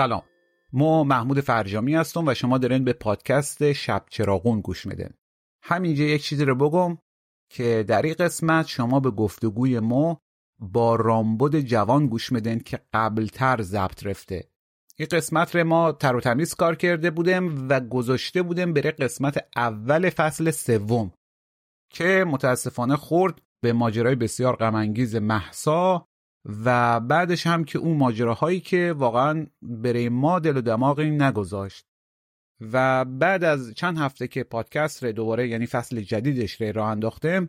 سلام. ما محمود فرجامی هستم و شما دارین به پادکست شب چراغون گوش میدن همینجا یک چیزی رو بگم که در این قسمت شما به گفتگوی ما با رامبد جوان گوش میدن که قبلتر ضبط رفته. این قسمت رو ما تر و تمیز کار کرده بودیم و گذاشته بودیم بره قسمت اول فصل سوم که متاسفانه خورد به ماجرای بسیار غمانگیز محسا و بعدش هم که اون ماجراهایی که واقعا برای ما دل و دماغی نگذاشت. و بعد از چند هفته که پادکست رو دوباره یعنی فصل جدیدش رو راه انداختم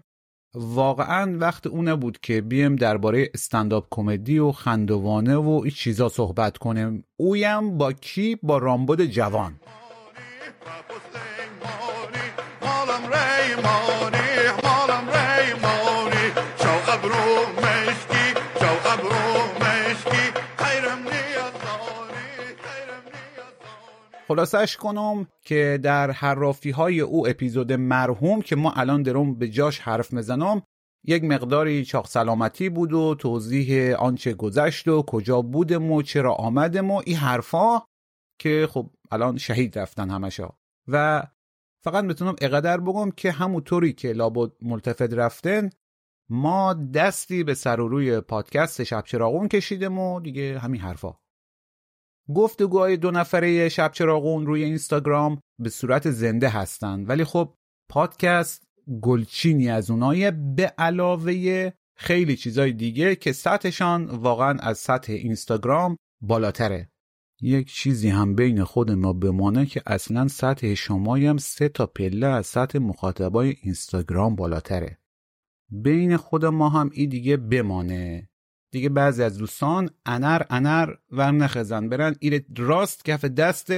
واقعا وقت اونه بود که بیم درباره استنداپ کمدی و خندوانه و این چیزا صحبت کنیم. اویم با کی؟ با رامبد جوان. خلاصش کنم که در حرافی های او اپیزود مرحوم که ما الان درم به جاش حرف مزنم یک مقداری چاق سلامتی بود و توضیح آنچه گذشت و کجا بودم و چرا آمدم و این حرفا که خب الان شهید رفتن همشا. و فقط می‌تونم اقدر بگم که همونطوری که لابد ملتفت رفتن ما دستی به سر و روی پادکست شب چراغون کشیدم و دیگه همین حرفا. گفتگوهای دو نفره شب چراغون روی اینستاگرام به صورت زنده هستند. ولی خب پادکست گلچینی از اونای به علاوه خیلی چیزای دیگه که سطحشان واقعا از سطح اینستاگرام بالاتره. یک چیزی هم بین خود ما بمانه که اصلا سطح شمایی هم سه تا پله از سطح مخاطبای اینستاگرام بالاتره. بین خود ما هم ای دیگه بمانه. دیگه بعضی از دوستان انر انر ور نخزن برن ایره راست کف دست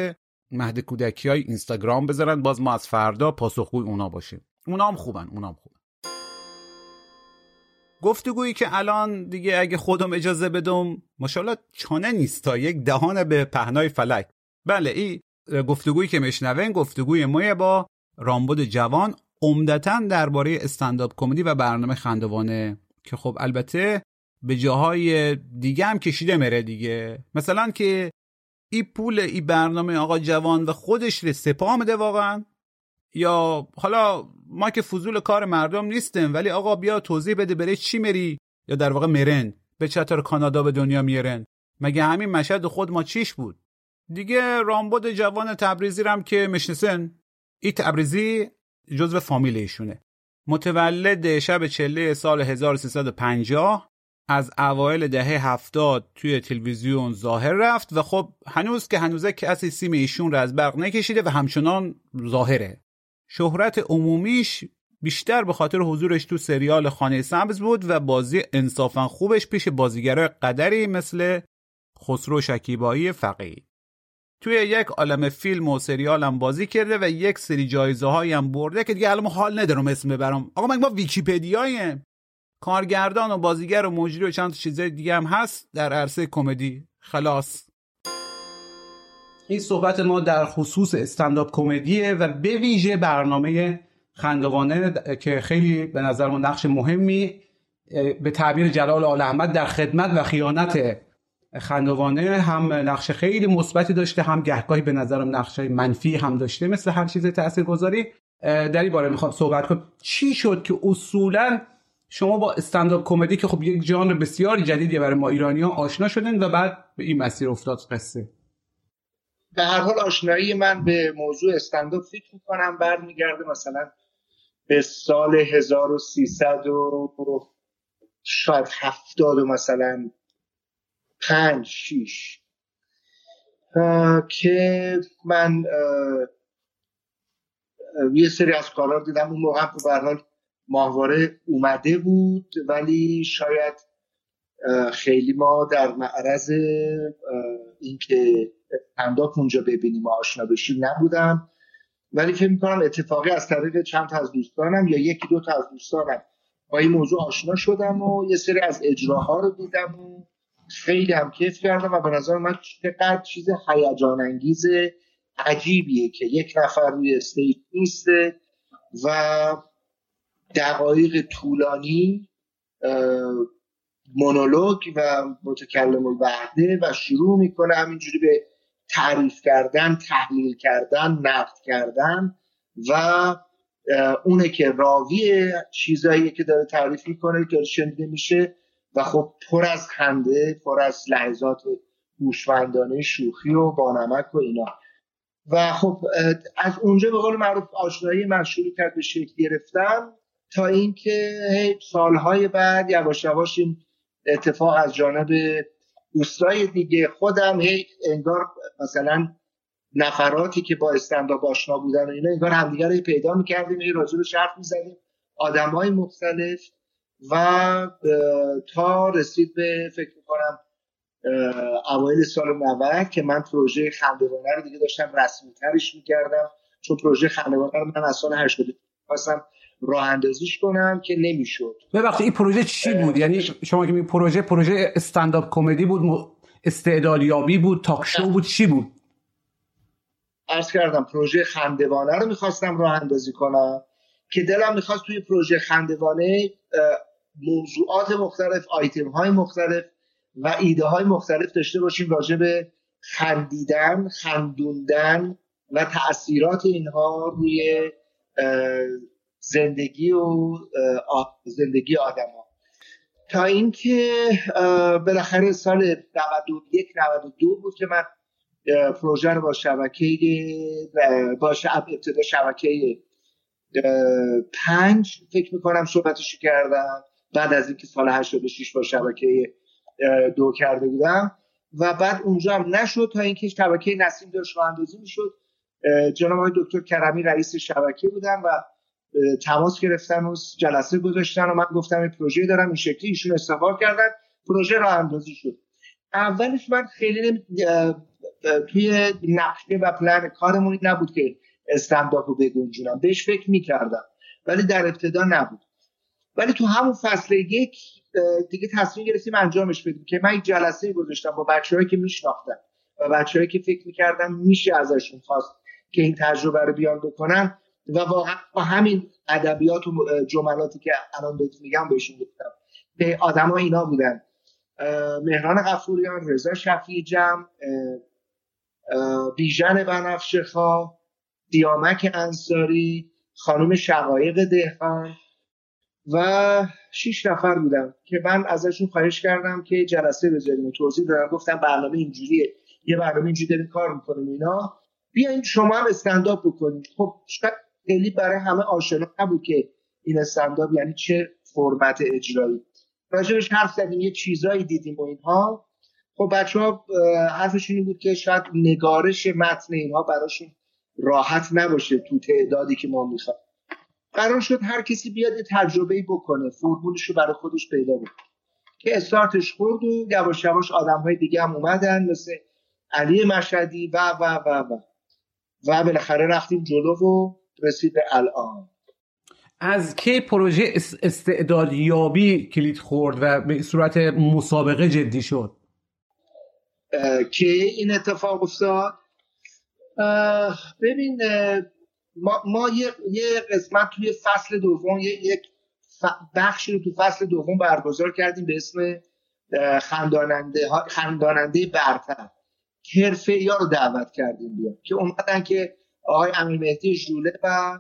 مهد کودکی های اینستاگرام بذارن. باز ما از فردا پاسخگوی اونا باشیم. اونا هم خوبن اونا هم خوبن. گفتگویی که الان دیگه اگه خودم اجازه بدم ماشاءالله چانه نیست تا یک دهان به پهنای فلک. بله ای گفتگویی که مشنوین گفتگوی ما با رامبد جوان عمدتا درباره استنداپ کمدی و برنامه خندوانه که خب البته به جاهای دیگه هم کشیده مره دیگه. مثلا که ای پول ای برنامه آقا جوان و خودش رو سپا آمده واقعا. یا حالا ما که فضول کار مردم نیستیم ولی آقا بیا توضیح بده بره چی مری یا در واقع مرن. به چطور کانادا به دنیا میرن؟ مگه همین مشهد خود ما چیش بود؟ دیگه رامبد جوان تبریزی رم که مشنسن ای تبریزی جزو فامیل ایشونه. متولد شب چله سال 1350 از اوایل دهه هفتاد توی تلویزیون ظاهر رفت و خب هنوز که هنوزه کسی سیم ایشون رو از برق نکشیده و همچنان ظاهره. شهرت عمومیش بیشتر به خاطر حضورش تو سریال خانه سبز بود و بازی انصافا خوبش پیش بازیگرای قدری مثل خسرو شکیبایی فقی توی یک عالم فیلم و سریال هم بازی کرده و یک سری جایزه هم برده که دیگه الان حال ندارم اسم ببرم. آقا من ما ویکیپدیاییم؟ کارگردان و بازیگر و مجری و چند چیزای دیگه هم هست در عرصه کمدی. خلاص. این صحبت ما در خصوص استنداپ کمدیه و به ویژه برنامه خندوانه که خیلی به نظر ما نقش مهمی به تعبیر جلال آل احمد در خدمت و خیانت خندوانه هم نقش خیلی مثبتی داشته هم گهگاهی به نظرم نقش منفی هم داشته مثل هر چیز تاثیرگذاری در این باره می‌خوام صحبت کنم. چی شد که اصولا شما با استنداپ کمدی که خب یک ژانر بسیار جدیدی برای ما ایرانی ها آشنا شدن و بعد به این مسیر افتاد قصه. به هر حال آشنایی من به موضوع استنداپ فکر می‌کنم برمیگرده مثلا به سال 1300 و شاید هفتاد و مثلا پنج شیش. که من یه سری از کارا دیدم. اون موقع به حال ماهواره اومده بود ولی شاید خیلی ما در معرض اینکه انداک اونجا ببینیم و آشنا بشیم نبودم ولی فکر می‌کنم اتفاقی از طریق چند تا از دوستانم یا یکی دو تا از دوستانم با این موضوع آشنا شدم و یه سری از اجراها رو دیدم و خیلی هم کیف کردم و به نظر من چقدر چیز هیجان انگیز عجیبیه که یک نفر روی استیج نیسته و دقایق طولانی مونولوگ و متکلم وحده و شروع می‌کنه همینجوری به تعریف کردن تحلیل کردن نقد کردن و اونه که راوی چیزایی که داره تعریف می‌کنه که شنیده میشه و خب پر از خنده پر از لحظات هوشمندانه شوخی و بانمک و اینا. و خب از اونجا به قول معروف آشنایی من شروع کرد به شکل گرفتن. تا اینکه سالهای بعد یواش یواش این اتفاق از جانب دوستای دیگه خودم هی انگار مثلا نفراتی که با استنداپ آشنا بودن و اینا انگار همدیگه رو پیدا می‌کردیم این راجع به شرط می‌زدیم آدم های مختلف و تا رسید به فکر می‌کنم اوایل سال 90 که من پروژه خندوانه رو دیگه داشتم رسمی ترش می‌کردم. چون پروژه خندوانه رو من از سال 80 خواستم راه اندازیش کنم که نمی‌شد. ببخشید این پروژه چی بود؟ یعنی شما که پروژه پروژه استنداپ کمدی بود استعدادیابی بود تاک شو بود چی بود؟ عرض کردم پروژه خندوانه رو می‌خواستم راه اندازی کنم که دلم می‌خواست توی پروژه خندوانه موضوعات مختلف آیتم های مختلف و ایده های مختلف داشته باشیم راجع به خندیدن خندوندن و تاثیرات اینها روی زندگی و زندگی آدم ها تا اینکه بالاخره سال 91 92 بود که من پروژه رو با شبکه با ابتدا شبکه پنج فکر می‌کنم صحبتشو کردم. بعد از اینکه سال 86 با شبکه دو کرده بودم. و بعد اونجا هم نشد تا اینکه شبکه نسیم داشت راه اندازی می‌شد جناب آقای دکتر کرمی رئیس شبکه بودن و تماس گرفتن و جلسه گذاشتن و من گفتم این پروژه دارم این شکلی ایشون استقبال کردن. پروژه راه اندازی شد. اولش من خیلی توی نقشه و پلن کارمون نبود که استنداپ رو بگنجونم. بهش فکر می‌کردم. ولی در ابتدا نبود. ولی تو همون فصل یک دیگه تصمیم گرفتیم انجامش بدیم که من جلسه گذاشتم با بچههایی که میشناختم و بچههایی که فکر می‌کردم میشه ازشون خواست که این تجربه رو بیان بکنن. و واقعا با همین ادبیات و جملاتی که الان بهتون میگم بهشون گفتم. به آدما اینا بودن مهران غفوریان رضا شفیع جم بیژن بنفشه خواه دیامک انصاری خانم شقایق دهقان و شیش نفر بودم که من ازشون خواهش کردم که جلسه بذاریم توضیح دادم گفتم برنامه اینجوریه. یه برنامه اینجوری داریم کار می‌کنیم اینا. بیاین شما هم استنداپ بکنید. خب شاید خیلی برای همه آشنا نبود که این استنداپ یعنی چه فرمت اجرایی. راجبش حرف زدیم یه چیزایی دیدیم و اینها. خب بچه ها حرفشون این بود که شاید نگارش متن اینها براشون راحت نباشه تو تعدادی که ما می‌خوایم. قرار شد هر کسی بیاد تجربه بکنه فرمولش رو برای خودش پیدا بکنه. که استارتش خورد و یواش یواش آدم های دیگه هم اومدن مثل علی مشهدی و و و و. و بالاخره رفتیم جلو و رسید به الان. از کی پروژه استعدادیابی کلید خورد و به صورت مسابقه جدی شد؟ که این اتفاق افتاد؟ ببین ما, ما یه،, یه قسمت توی فصل دوم یک بخشی رو تو فصل دوم برگزار کردیم به اسم خنداننده, خنداننده برتر. حرفه یا رو دعوت کردیم بیان که اومدن که آقای امیر مهدی جوله و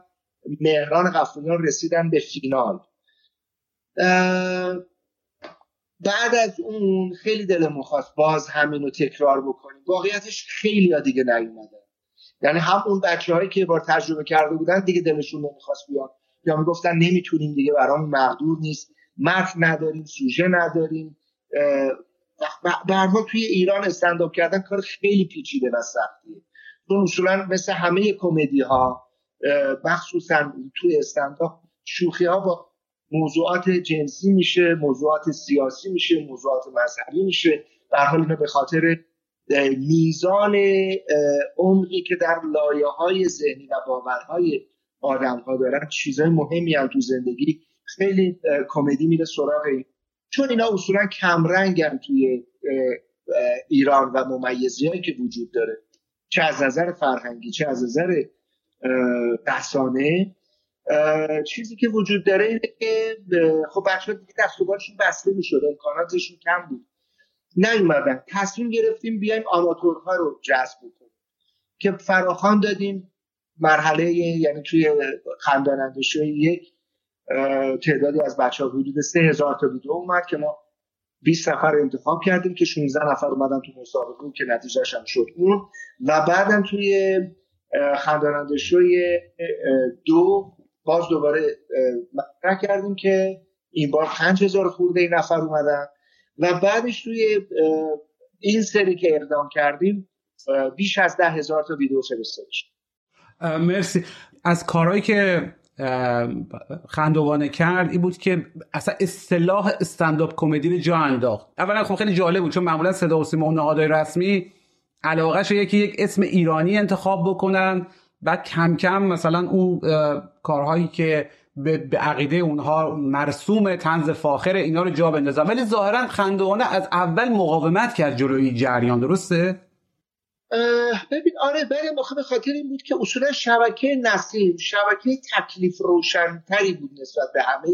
مهران قفوریان رسیدن به فینال. بعد از اون خیلی دلمون خواست باز همین رو تکرار بکنیم. واقعیتش خیلی ها دیگه نیومدن یعنی هم اون بچه هایی که بار تجربه کرده بودن دیگه دلشون نمی‌خواست بیان. یا می‌گفتن نمی‌تونیم دیگه برامون مقدور نیست. متن نداریم سوژه نداریم. به توی ایران استنداپ کردن کار خیلی پیچیده و سختیه. چون اصولا مثل همه کمدی ها مخصوصا توی استنداپ شوخی ها با موضوعات جنسی میشه موضوعات سیاسی میشه موضوعات مذهبی میشه. به حال به خاطر میزان عمقی که در لایه های ذهنی و باورهای آدم ها دارن چیزهای مهمی هم تو زندگی خیلی کمدی میره سراغ چون اینا اصولا کمرنگن توی ایران و ممیزی که وجود داره. چه از نظر فرهنگی چه از نظر رسانه چیزی که وجود داره اینه که خب بچه ها دیگه دست و بسته می‌شد امکاناتشون کم بود. نیومدن. تصمیم گرفتیم بیایم آماتورها رو جذب کنیم که فراخان دادیم مرحله یعنی توی خنداننده یک تعدادی از بچه ها حدود سه هزار تا ویدیو اومد که ما 20 نفر انتخاب کردیم که 16 نفر اومدن تو مسابقه که نتیجهش هم شد اون. و بعدم توی خنداننده شوی دو باز دوباره مطرح کردیم که این بار 5000 خورده این نفر اومدن. و بعدش توی این سری که اقدام کردیم بیش از ده هزار تا ویدیو فرستاده مرسی. از کارهایی که خندوانه کرد. این بود که اصلا اصطلاح استنداپ کمدی رو جا انداخت. اولا خب خیلی جالب بود چون معمولا صدا و سیما نهادهای رسمی علاقه شو یکی یک اسم ایرانی انتخاب بکنن. بعد کم کم مثلا اون کارهایی که به, عقیده اونها مرسوم تنز فاخر اینا رو جا بندازن. ولی ظاهرا خندوانه از اول مقاومت کرد جلوی جریان درسته؟ ببین آره بله به خاطر این بود که اصولا شبکه نسیم شبکه تکلیف روشنتری بود نسبت به همه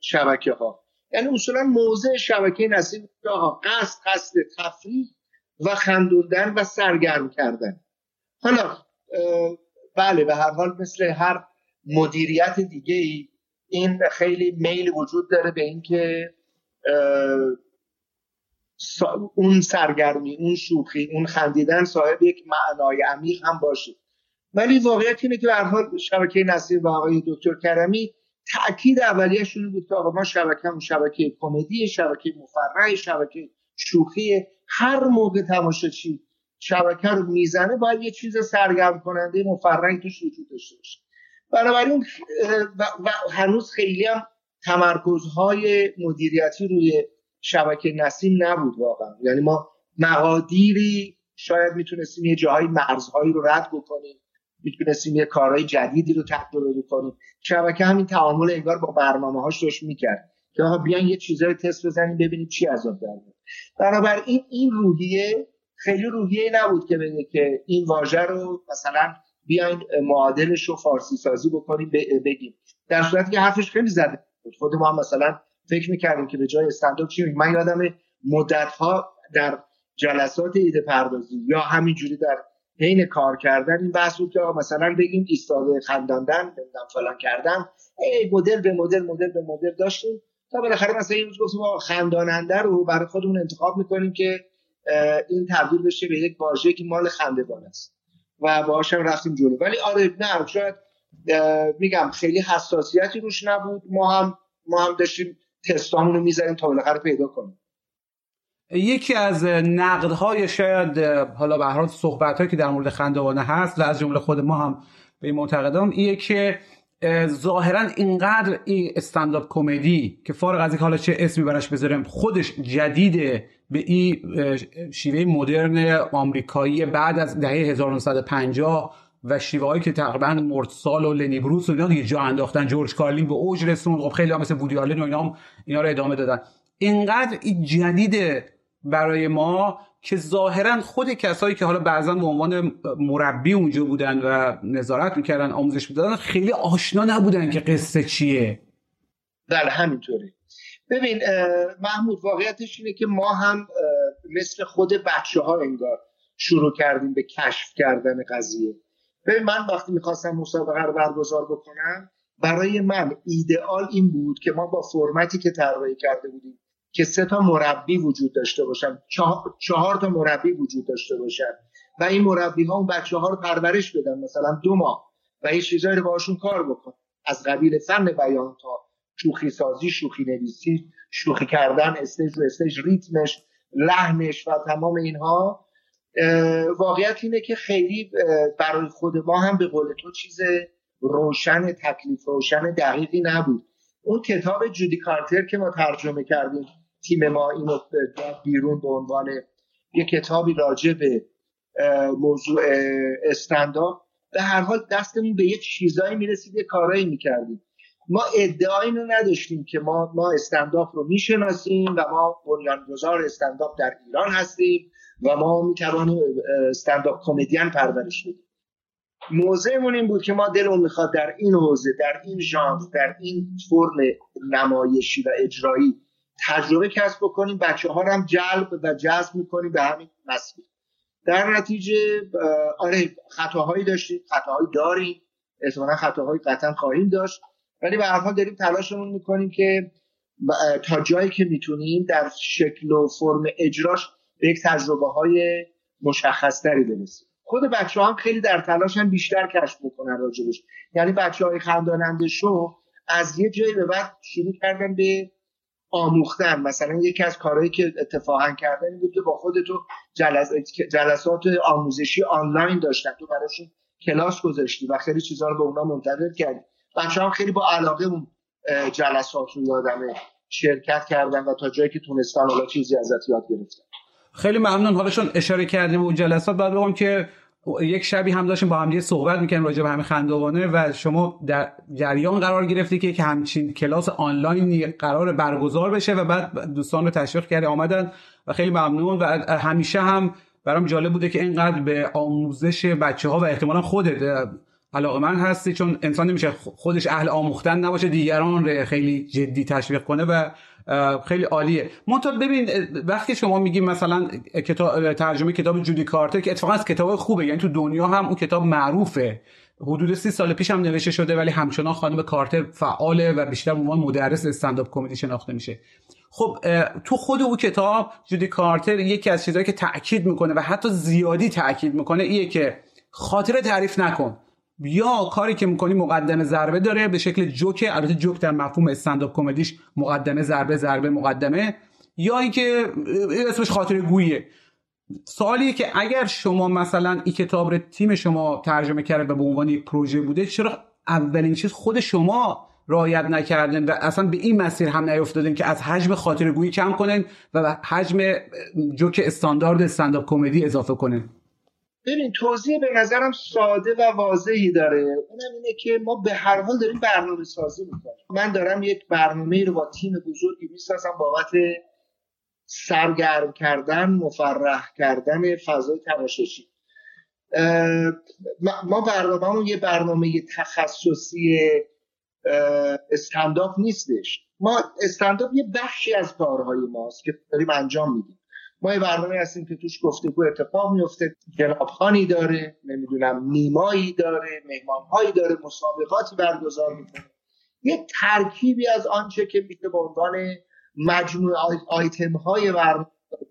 شبکه ها یعنی اصولا موضع شبکه نسیم ها قصد قصد تفریح و خندوندن و سرگرم کردن. حالا بله به هر حال مثل هر مدیریت دیگه ای این خیلی میل وجود داره به اینکه اون سرگرمی اون شوخی اون خندیدن صاحب یک معنای عمیق هم باشه. ولی واقعیت اینه که به حال شبکه نصیر و آقای دکتر کرمی تاکید اولیه‌شون بود که آقا ما شبکه اون شبکه کمدی شبکه مفرح شبکه شوخی. هر موقع تماشاچی شبکه رو می‌زنه باید یه چیز سرگرم کننده مفرحی توش وجود داشته باشه. بنابراین و, و هنوز خیلی هم تمرکزهای مدیریتی روی شبکه نسیم نبود واقعا. یعنی ما مقادیری شاید می‌تونستیم یه جاهای مرزهایی رو رد بکنیم می‌تونستیم یه کارهای جدیدی رو تجربه بکنیم. شبکه همین تعامل انگار با برنامه هاش روش می‌کرد که بیان یه چیزایی تست بزنیم ببینیم چی عذاب در بنابراین این روحیه خیلی روحیه نبود که بگه که این واژه رو مثلا بیاین معادلش رو فارسی سازی بکنیم بگیم. در صورتی که حرفش خیلی زده خود ما مثلا فکر می‌کردیم که به جای استنداپ چی من یادم مدت ها در جلسات ایده پردازی یا همینجوری در حین کار کردن این بحث بود که مثلا بگیم ایستاده خنداندن نمی‌دونم فلان کردن ای مدل به مدل مدل به مدل داشتیم تا بالاخره مثلا این روز گفتیم خنداننده رو برای خودمون انتخاب می‌کنیم که این تبدیل بشه به یک واژه که مال خندگان است. و باهاش رفتیم جلو. ولی آره نه شاید میگم خیلی حساسیتی روش نبود. ما هم ما هم داشتیم تستامون رو می‌زنیم تا بالاخره پیدا کنیم. یکی از نقدهای شاید حالا به هر صحبت که در مورد خندوانه هست و از جمله خود ما هم به معتقدام اینه که ظاهرا اینقدر این استنداپ کمدی که فارغ از اینکه حالا چه اسمی براش بذارم خودش جدیده به این شیوه مدرن آمریکایی بعد از دهه 1950 و شیوه هایی که تقریبا مرتسال و لنی بروس و اینا جا انداختن جورج کارلین به اوج رسوند. خب خیلی هم مثل وودی آلن و اینا اینا رو ادامه دادن. اینقدر این جدیده برای ما که ظاهرا خود کسایی که حالا بعضا به عنوان مربی اونجا بودن و نظارت می‌کردن آموزش می‌دادن خیلی آشنا نبودن که قصه چیه. بله همینطوری. ببین محمود واقعیتش اینه که ما هم مثل خود بچه ها انگار شروع کردیم به کشف کردن قضیه. ببین من وقتی می‌خواستم مسابقه رو برگزار بکنم برای من ایدئال این بود که ما با فرمتی که طراحی کرده بودیم که سه تا مربی وجود داشته باشن چهار, تا مربی وجود داشته باشن و این مربی ها اون بچه ها رو پرورش بدن مثلا دو ماه و این چیزایی رو باشون کار بکن. از قبیل فن بیان تا شوخی سازی شوخی نویسی شوخی کردن stage و stage ریتمش لحنش و تمام اینها. واقعیت اینه که خیلی برای خود ما هم به قول تو چیز روشن تکلیف روشن دقیقی نبود. اون کتاب جودی کارتر که ما ترجمه کردیم تیم ما اینو بیرون به عنوان یه کتابی راجع به موضوع استنداپ به هر حال دستمون به یه چیزایی می‌رسید یه کارایی می‌کردیم. ما ادعایی رو نداشتیم که ما ما استنداپ رو می‌شناسیم و ما بنیانگذار استنداپ در ایران هستیم. و ما می‌توانیم استنداپ کمدین پرورش بدیم. موضعمون این بود که ما دلمون می‌خواد در این حوزه در این ژانر در این فرم نمایشی و اجرایی تجربه کسب بکنیم. بچه ها هم جلب و جذب می‌کنیم به همین مسیر. در نتیجه آره خطاهایی داشتیم خطاهایی داریم. احتمالا خطاهایی قطعا خواهیم داشت. ولی به هر حال داریم تلاشمون می‌کنیم که تا جایی که می‌تونیم در شکل و فرم اجراش به یک تجربه های مشخص تری برسیم خود بچه هم خیلی در تلاشن بیشتر کشف بکنن راجبش یعنی بچه های خنداننده شو از یه جایی به بعد شروع کردن به آموختن. مثلا یکی از کارهایی که اتفاقا کردن بود که با خودتو جلس... جلسات آموزشی آنلاین داشتن. تو براشون کلاس گذاشتی و خیلی چیزها رو به اونا منتقل کردی. بچه هم خیلی با علاقه اون جلسات رو یادمه شرکت کردن و تا جایی که تونستن حالا چیزی ازت یاد گرفتن. خیلی ممنون. حالشون اشاره کردیم اون جلسات بعد بگم که یک شبی هم داشتیم با هم صحبت می‌کنیم راجع به همین خندوانه و شما در جریان قرار گرفتی که همچین کلاس آنلاین قرار برگزار بشه و بعد دوستان رو تشویق کردی آمدن و خیلی ممنون. و همیشه هم برام جالب بوده که اینقدر به آموزش بچه ها و احتمالا خودت علاقه من هستی چون انسان نمیشه خودش اهل آموختن نباشه دیگران رو خیلی جدی تشویق کنه و خیلی عالیه. منتها ببین وقتی شما میگیم مثلا کتاب ترجمه کتاب جودی کارتر که اتفاقا از کتاب خوبه یعنی تو دنیا هم اون کتاب معروفه. حدود سی سال پیش هم نوشته شده ولی همچنان خانم کارتر فعاله و بیشتر به عنوان مدرس استنداپ کمدی شناخته میشه. خب تو خود او کتاب جودی کارتر یکی از چیزهایی که تاکید می‌کنه و حتی زیادی تاکید می‌کنه ایه که خاطر تعریف نکن. یا کاری که می‌کنی مقدمه ضربه داره به شکل جوک البته جوک در مفهوم استنداپ کمدیش مقدمه ضربه ضربه مقدمه یا اینکه اسمش خاطر گویه سوالیه که اگر شما مثلا این کتاب رو تیم شما ترجمه کرده و به عنوان یک پروژه بوده چرا اولین چیز خود شما رایت نکردن و اصلا به این مسیر هم نیفتادین که از حجم خاطر گویی کم کنن و حجم جوک استاندارد استنداپ کمدی اضافه کنن ببین توضیح به نظرم ساده و واضحی داره. اونم اینه که ما به هر حال داریم برنامه سازی می‌کنیم. من دارم یک برنامه رو با تیم بزرگی می‌سازم بابت سرگرم کردن مفرح کردن فضای تماشاشی ما برنامه یه برنامه تخصصی استنداپ نیستش. ما استنداپ یه بخشی از کارهای ماست که داریم انجام میدیم. ما یه برنامه هستیم که توش گفتگو اتفاق میفته. جنابخانی داره نمی‌دونم نیمایی داره مهمانهایی داره مسابقاتی برگزار می‌کنه. یه ترکیبی از آنچه که میشه به عنوان مجموع آیتم های برنامه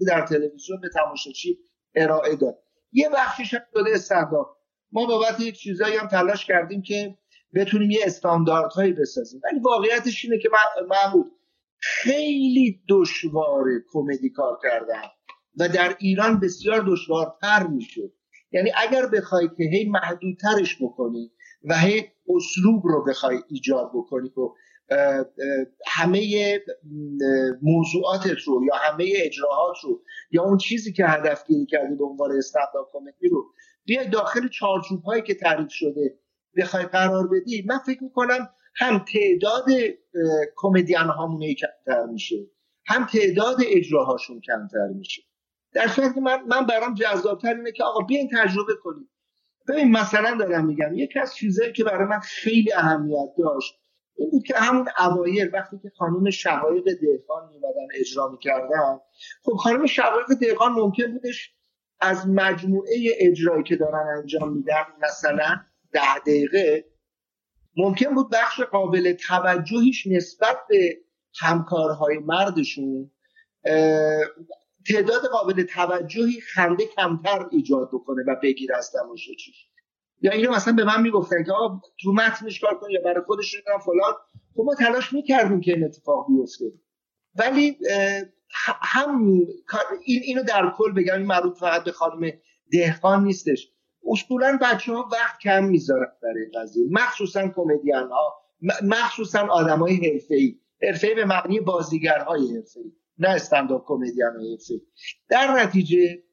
در تلویزیون به تماشاچی ارائه داد. یه بخشیش هم شده استنداپ ما بابت یک چیزایی هم تلاش کردیم که بتونیم یه استانداردهایی بسازیم. ولی واقعیتش اینه که محمود خیلی دشواره کمدی کار کردن. و در ایران بسیار دشوارتر میشه یعنی اگر بخوای که هی محدودترش بکنی و هی اسلوب رو بخوای ایجاد بکنی و همه موضوعاتت رو یا همه اجراهات رو یا اون چیزی که هدف گیری کردی به عنوان استنداپ کمدی رو بیای داخل چارچوب هایی که تعریف شده بخوای قرار بدی. من فکر می‌کنم هم تعداد کمدین هامون کمتر میشه هم تعداد اجراهاشون کمتر میشه. در صورتی که من, من برام جذابتر اینه که آقا بیاین تجربه کنیم. ببین مثلا دارم میگم یکی از چیزایی که برای من خیلی اهمیت داشت این بود که همون اوایل وقتی که خانم شقایق دهقان میمدن اجرا می‌کردن خب خانم شقایق دهقان ممکن بودش از مجموعه اجرایی که دارن انجام میدن مثلا ده دقیقه ممکن بود بخش قابل توجهیش نسبت به همکارهای مردشون تعداد قابل توجهی خنده کمتر ایجاد بکنه و بگیر از چیش یا اینو مثلا به من می‌گفتن که آقا تو متنش کار کن یا برای خودش رو فلان. خب ما تلاش می‌کردیم که این اتفاق بیفته. ولی هم این اینو در کل بگم این مربوط فقط به خانم دهقان نیستش. اصولا بچه ها وقت کم می‌ذارن برای قضیه. مخصوصا کمدین ها مخصوصا آدم های حرفه ای به معنی بازیگرهای حرفه ای نه استنداپ کمدین های در نتیجه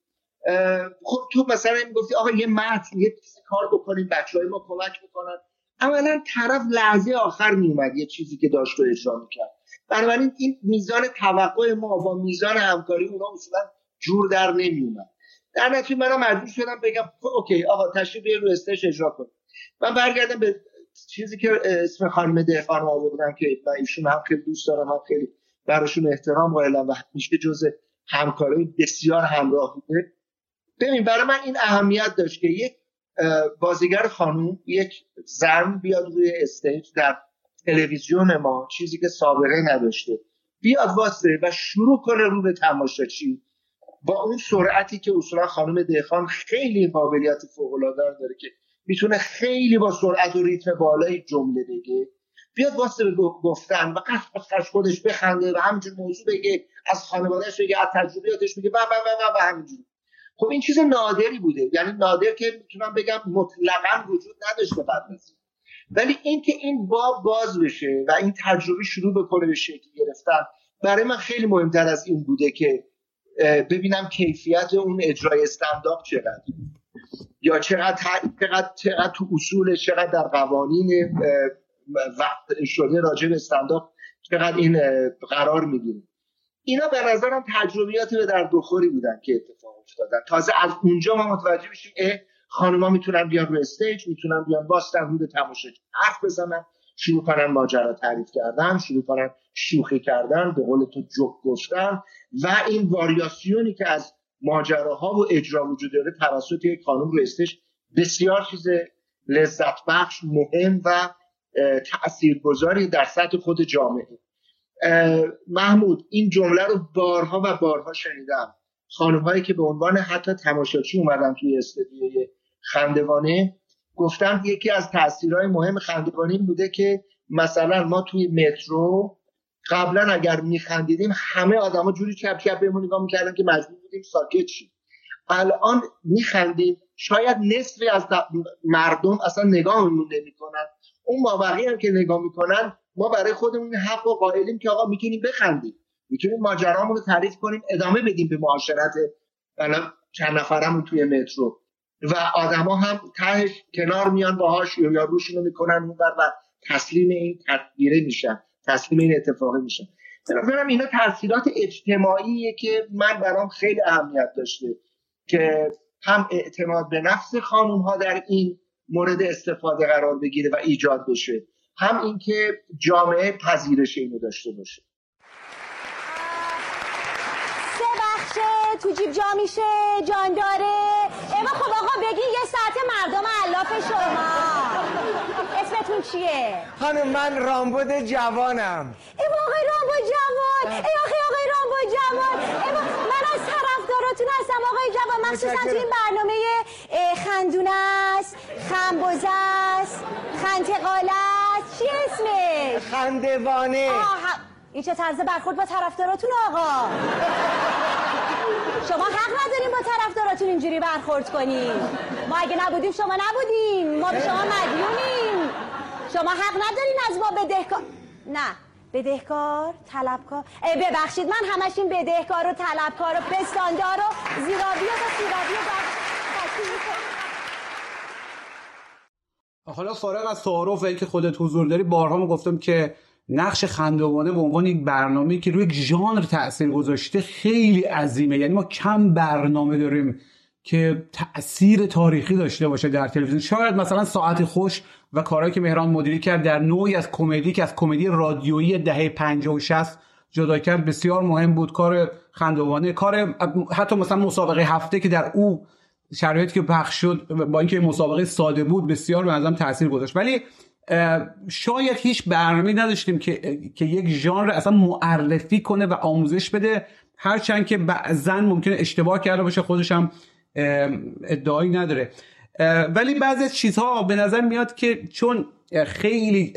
خب تو مثلا می‌گفتی آقا یه متن یه کار بکنیم بچه های ما کمک می‌کنن. اولا طرف لحظه آخر میومد یه چیزی که داشت رو اجرا می‌کرد. بنابراین این میزان توقع ما با میزان همکاری اونا اصولا جور در نمیومد در نتیجه منم مجبور شدم بگم اوکی آقا تشریف رو استش اجرا کن من برگردم به چیزی که اسم خانم دهقان آوردم که من ایشون هم خیلی دوست دارم هم خیلی براشون احترام قائلم و میشه جز همکاری بسیار همراه بوده. ببین برای من این اهمیت داشت که یک بازیگر خانوم یک زن بیاد روی استیج در تلویزیون ما چیزی که سابقه نداشته بیاد واسه و شروع کنه رو به تماشاچی با اون سرعتی که اصولا خانم دهخان خیلی قابلیت فوق العاده داره که می‌تونه خیلی با سرعت و ریتم بالای جمله بگه. بیاد واسه به گفتن و قش خودش بخنده و همینجور موضوع بگه از خانوادهش بگه از تجربیاتش بگه و و و و, همینجور. خب این چیز نادری بوده. یعنی نادر که می‌تونم بگم مطلقا وجود نداشته قبل از ولی اینکه این باب باز بشه و این تجربه شروع بکنه به شکل گرفتن برای من خیلی مهمتر از این بوده که ببینم کیفیت اون اجرای استنداپ چقدر یا چقدر چقدر, چقدر تو اصول چقدر در قوانین وقت شده راجع به استنداپ چقدر این قرار می‌گیره. اینا به نظرم تجربیات به در بخوری بودن که اتفاق افتادن. تازه از اونجا ما متوجه میشیم اه خانوما می‌تونن بیان رو استیج می‌تونن بیان باستن رو تماشا حرف بزنن شروع کنن ماجرا تعریف کردن شروع کنن شوخی کردن به قول تو جوک گفتن و این واریاسیونی که از ماجراها و اجرا وجود داره توسط یک خانم رو استش بسیار چیز لذت بخش مهم و تاثیرگذاری در سطح خود جامعه. محمود این جمله رو بارها و بارها شنیدم. خانم هایی که به عنوان حتی تماشاچی اومدن توی استودیوی خندوانه گفتن یکی از تاثیرهای مهم خندوانه بوده که مثلا ما توی مترو قبلا اگر میخندیدیم همه آدما جوری چپ چپ بهمون نگاه می‌کردن که مجبور بودیم ساکت شیم. الان میخندیم شاید نصفی از مردم اصلا نگاهمون نمی‌کنن. اون مابقی هم که نگاه می‌کنن ما برای خودمون حق و قائلیم که آقا می‌تونیم بخندیم. می‌تونیم ماجرامون رو تعریف کنیم ادامه بدیم به معاشرت الان چند نفرمون توی مترو. و آدما هم تهش کنار میان باهاش یا روشونو می‌کنن و تسلیم این تدبیره میشن تسلیم این اتفاقی میشن. به اینا تاثیرات اجتماعیه که من برام خیلی اهمیت داشته که هم اعتماد به نفس خانوم ها در این مورد استفاده قرار بگیره و ایجاد بشه. هم اینکه جامعه پذیرش اینو داشته باشه. سه بخشه تو جیب جا میشه جان داره. اما خب آقا بگین یه ساعت مردم علاف شما. اسمتون چیه؟ خانم من رامبد جوانم. ای آقای رامبد جوان ای آقای آقای رامبد جوان. ای من از طرفداراتون هستم. آقای جوان مخصوصا تو این برنامه خندونه است خنبوزه است خنتقاله است. چی اسمش؟ خندوانه این چه طرز برخورد با طرفداراتون آقا؟ شما حق نداریم با طرفداراتون اینجوری برخورد کنیم ما اگه نبودیم شما نبودیم. ما به شما مدیونیم. شما حق ندارین از ما بدهکار نه. بدهکار طلبکار. ببخشید من همش این بدهکار و طلبکار و پستاندار و زیرابی و سیرابی و حالا فارغ از تعارف و اینکه خودت حضور داری بارها گفتم که نقش خندوانه به عنوان یک برنامه که روی ژانر تاثیر گذاشته خیلی عظیمه. یعنی ما کم برنامه داریم که تاثیر تاریخی داشته باشه در تلویزیون. شاید مثلا ساعت خوش و کارهایی که مهران مدیری کرد در نوعی از کمدی که از کمدی رادیویی دهه 50 و 60 جدا کرد بسیار مهم بود. کار خندوانه کار حتی مثلا مسابقه هفته که در او شرایطی که پخش شد با اینکه مسابقه ساده بود بسیار به نظرم تاثیر گذاشت. ولی شاید هیچ برنامه نداشتیم که که یک ژانر اصلا معرفی کنه و آموزش بده. هرچند که بعضا ممکنه اشتباه کرده باشه خودش هم ادعایی نداره. ولی بعضی از چیزها به نظر میاد که چون خیلی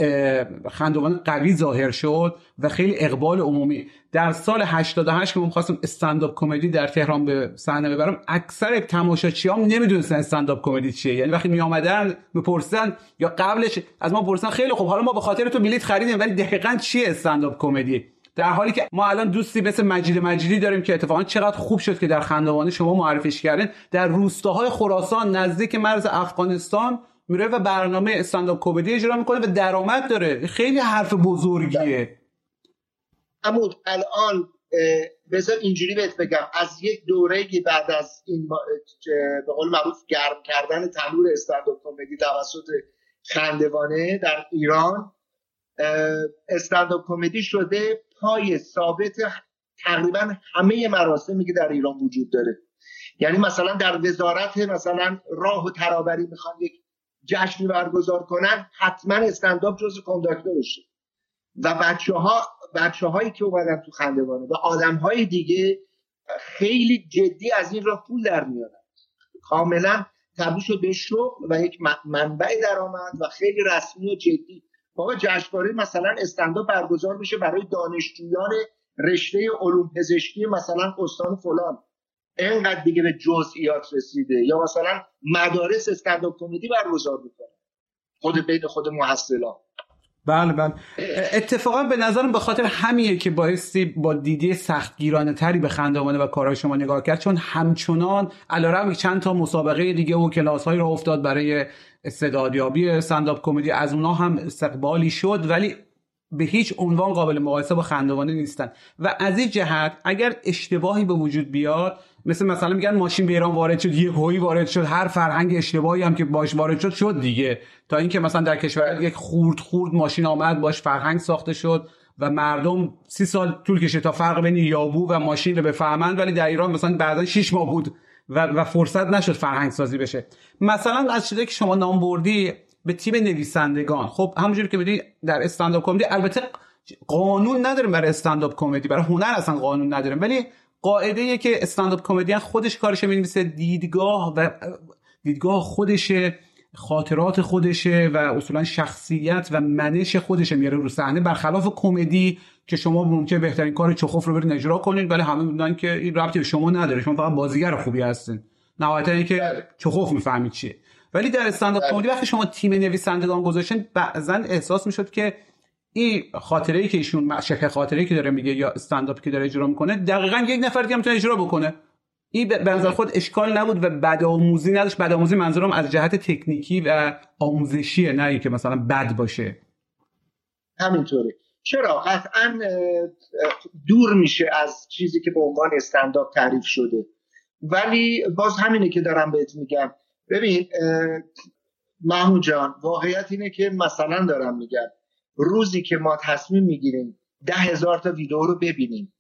خندوان قوی ظاهر شد و خیلی اقبال عمومی در سال 88 که من خواستم استنداپ کمدی در تهران به صحنه ببرم اکثر تماشاچیام نمی‌دونستن استنداپ کمدی چیه. یعنی وقتی می آمدن می‌پرسن یا قبلش از ما پرسن خیلی خوب حالا ما به خاطر تو بلیت خریدیم ولی دقیقا چیه استنداپ کمدی؟ در حالی که ما الان دوستی مثل مجید مجیدی داریم که اتفاقا چقدر خوب شد که در خندوانه شما معرفیش کردین. در روستاهای خراسان نزدیک مرز افغانستان میره و برنامه استنداپ کمدی اجرا می‌کنه و درآمد داره. خیلی حرف بزرگیه. عمود الان بذار اینجوری بهت بگم. از یک دوره که بعد از این به قول معروف گرم کردن تنور استنداپ کمدی توسط خندوانه در ایران استنداپ کمدی شده پای ثابت تقریبا همه مراسمی که در ایران وجود داره. یعنی مثلا در وزارت مثلا راه و ترابری می‌خوان یک جشنی برگزار کنن حتما استنداپ جز کنداکتورشه و بچه ها بچه هایی که اومدن تو خندوانه و آدم های دیگه خیلی جدی از این راه پول در میارن. کاملا تبدیل شد به شغل و یک منبع درآمد و خیلی رسمی و جدی. بابا جشنواره مثلا استنداپ برگزار میشه برای دانشجویان رشته علوم پزشکی مثلا استان فلان. اینقدر دیگه به جزئیات رسیده. یا مثلا مدارس استنداپ کمدی برگزار می‌کنه. خود بین خود محصلان. بله بله. اتفاقا به نظرم به خاطر همیه که بایستی با دیدی سختگیرانه تری به خندوانه و کارهای شما نگاه کرد چون همچنان علیرغم چند تا مسابقه دیگه و کلاس هایی را افتاد برای استعدادیابی استنداپ کمدی از اونها هم استقبالی شد ولی به هیچ عنوان قابل مقایسه با خندوانه نیستن. و از این جهت اگر اشتباهی به وجود بیاد مثل مثلا میگن ماشین به ایران وارد شد یه هوی وارد شد هر فرهنگ اشتباهی هم که باش وارد شد شد دیگه. تا اینکه مثلا در کشور یک خورد خورد ماشین آمد باش فرهنگ ساخته شد و مردم سی سال طول کشید تا فرق بین یابو و ماشین رو بفهمند. ولی در ایران مثلا بعدا 6 ماه بود و, و فرصت نشد فرهنگ سازی بشه. مثلا از چیزی که شما نام بردی به تیم نویسندگان. خب همونجوری که می‌دونی در استنداپ کمدی البته قانون نداریم برای استنداپ کمدی. برای هنر اصلا قانون نداریم. ولی قاعده که استنداپ کمدین خودش کارش می‌نویسه دیدگاه و دیدگاه خودشه خاطرات خودشه و اصولا شخصیت و منش خودشه میاره رو صحنه. برخلاف کمدی که شما ممکن بهترین کار چخوف رو برین اجرا کنید ولی همه می‌دونن که این ربطی به شما نداره. شما فقط بازیگر خوبی هستین. نهایتا اینکه چخوف می‌فهمید چیه. ولی در استنداپ کمدی وقتی شما تیم نویسندگان گذاشتین بعضا احساس می‌شد که این خاطره ای که ایشون شکل خاطره ای که داره میگه یا استنداپی که داره اجرا می‌کنه دقیقا یک نفر دیگه می‌تونه اجرا بکنه. این به نظر خود اشکال نبود و بدآموزی نداشت. بدآموزی منظورم از جهت تکنیکی و آموزشیه نه اینکه مثلا بد باشه. همینطوره. چرا؟ قطعا دور میشه از چیزی که به عنوان استنداپ تعریف شده. ولی باز همینه که دارم بهت میگم. ببین محمود جان واقعیت اینه که مثلا دارم میگم. روزی که ما تصمیم می‌گیریم ده هزار تا ویدیو رو ببینیم.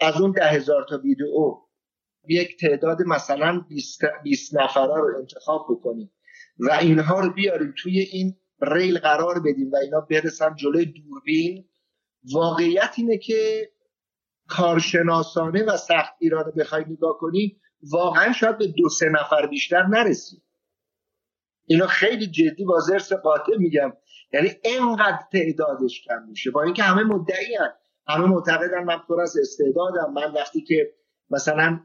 از اون ده هزار تا ویدیو یک تعداد مثلا 20 نفره رو انتخاب بکنیم و اینها رو بیاریم توی این ریل قرار بدیم و اینا برسن جلوی دوربین. واقعیت اینه که کارشناسانه و سخت ایران بخوای نگاه کنی واقعا شاید به دو سه نفر بیشتر نرسیم اینا خیلی جدی با زرس قاطع میگم. یعنی اینقدر تعدادش کم میشه. با اینکه همه مدعی همه معتقدن من پر از استعدادم. من وقتی که مثلا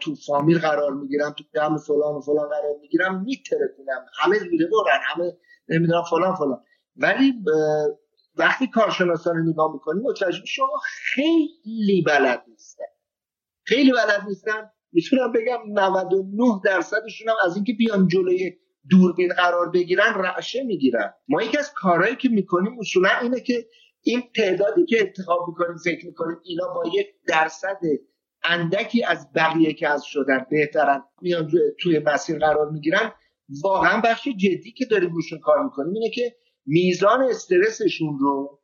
تو فامیل قرار می‌گیرم تو جمع فلان و فلان قرار می‌گیرم میترکونم. همه زوده برن همه نمی‌دونم فلان فلان. ولی وقتی کارشناسان نگاه می‌کنیم متوجه شما خیلی بلد نیستن. خیلی بلد نیستن. می‌تونم بگم 99 درصدشون هم از اینکه بیان جلوی دوربین قرار بگیرن رعشه می‌گیرن. ما یکی از کارهایی که می‌کنیم اصولا اینه که این تعدادی که انتخاب می‌کنیم فکر می‌کنیم اینا با یک درصد اندکی از بقیه که از شدن بهترن میان توی مسیر قرار می‌گیرن. واقعا بخش جدی که داریم روشون کار می‌کنیم اینه که میزان استرسشون رو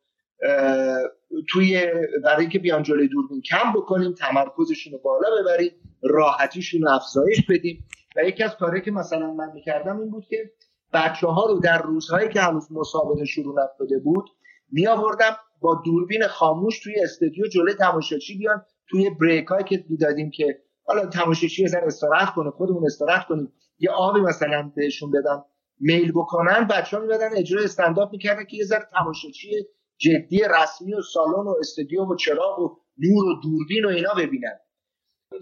توی برای اینکه بیان جلوی دوربین کم بکنیم تمرکزشون رو بالا ببریم راحتیشون رو افزایش بدیم. و یکی از کارهایی که مثلا من می‌کردم این بود که بچه ها رو در روزهایی که هنوز مسابقه شروع نشده بود می آوردم با دوربین خاموش توی استودیو جلوی تماشاچی بیان توی بریک هایی که می‌دادیم که حالا تماشاچی یه استراحت کنه خودمون استراحت کنیم یه آبی مثلا بهشون بدم میل بکنن بچه ها می‌دادن اجرای استنداپ می‌کردن که یه ذره تماشاچی جدی رسمی و سالن و استودیو و چراغ و نور و دوربین و اینا ببینن.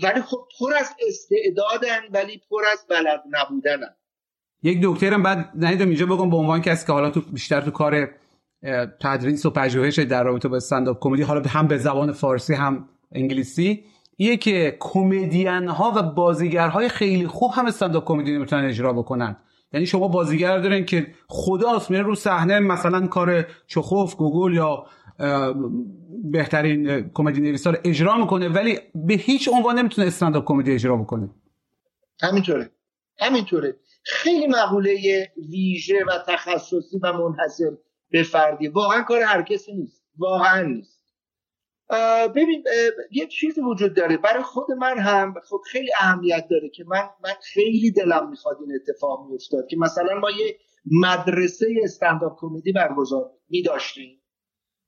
ولی خب پر از استعدادن ولی پر از بلد نبودنن. یک دکترم بعد ندیدم اینجا بگم به عنوان کسی که حالا تو بیشتر تو کار تدریس و پژوهش در رابطه با استنداپ کمدی حالا هم به زبان فارسی هم انگلیسی یه که کمدین ها و بازیگرهای خیلی خوب هم استنداپ کمدی نمی‌تونن اجرا بکنن. یعنی شما بازیگر دارین که خداست میره رو صحنه مثلا کار چخوف گوگل یا بهترین کمدی نویسا رو اجرا می‌کنه ولی به هیچ عنوان نمی‌تونه استنداپ کمدی اجرا بکنه. همینطوره. همینطوره. خیلی مقوله ویژه و تخصصی و منحصر به فردی. واقعا کار هر کسی نیست. واقعا نیست. ببین یه چیزی وجود داره. برای خود من هم خب خیلی اهمیت داره که من من خیلی دلم می‌خواد این اتفاق میافتاد که مثلا ما یه مدرسه استنداپ کمدی برگزار می داشتیم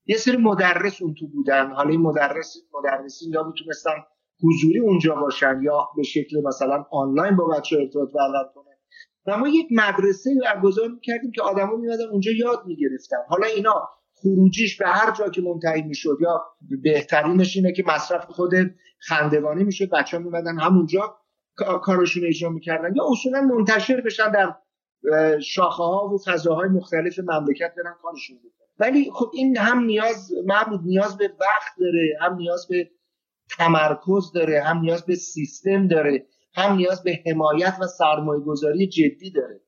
یه سری مدرس اون تو بودن. حالا این مدرس مدرسی یا می‌تونستن حضوری اونجا باشن یا به شکل مثلا آنلاین با بچه ارتباط برقرار کنن. و ما یک مدرسه برگزار می‌کردیم که آدما میمدن اونجا یاد می‌گرفتن. حالا اینا خروجیش به هر جا که منتهی می‌شد یا بهترینش اینه که مصرف خود خندوانی می‌شد بچه ها میمدن همونجا کارشون اجرا می‌کردن. یا اصولا منتشر بشن در شاخه ها و فضاهای مختلف مملکت برن کارشون بکنن. ولی خب این هم نیاز محمود نیاز به وقت داره هم نیاز به تمرکز داره هم نیاز به سیستم داره هم نیاز به حمایت و سرمایه گذاری جدی داره.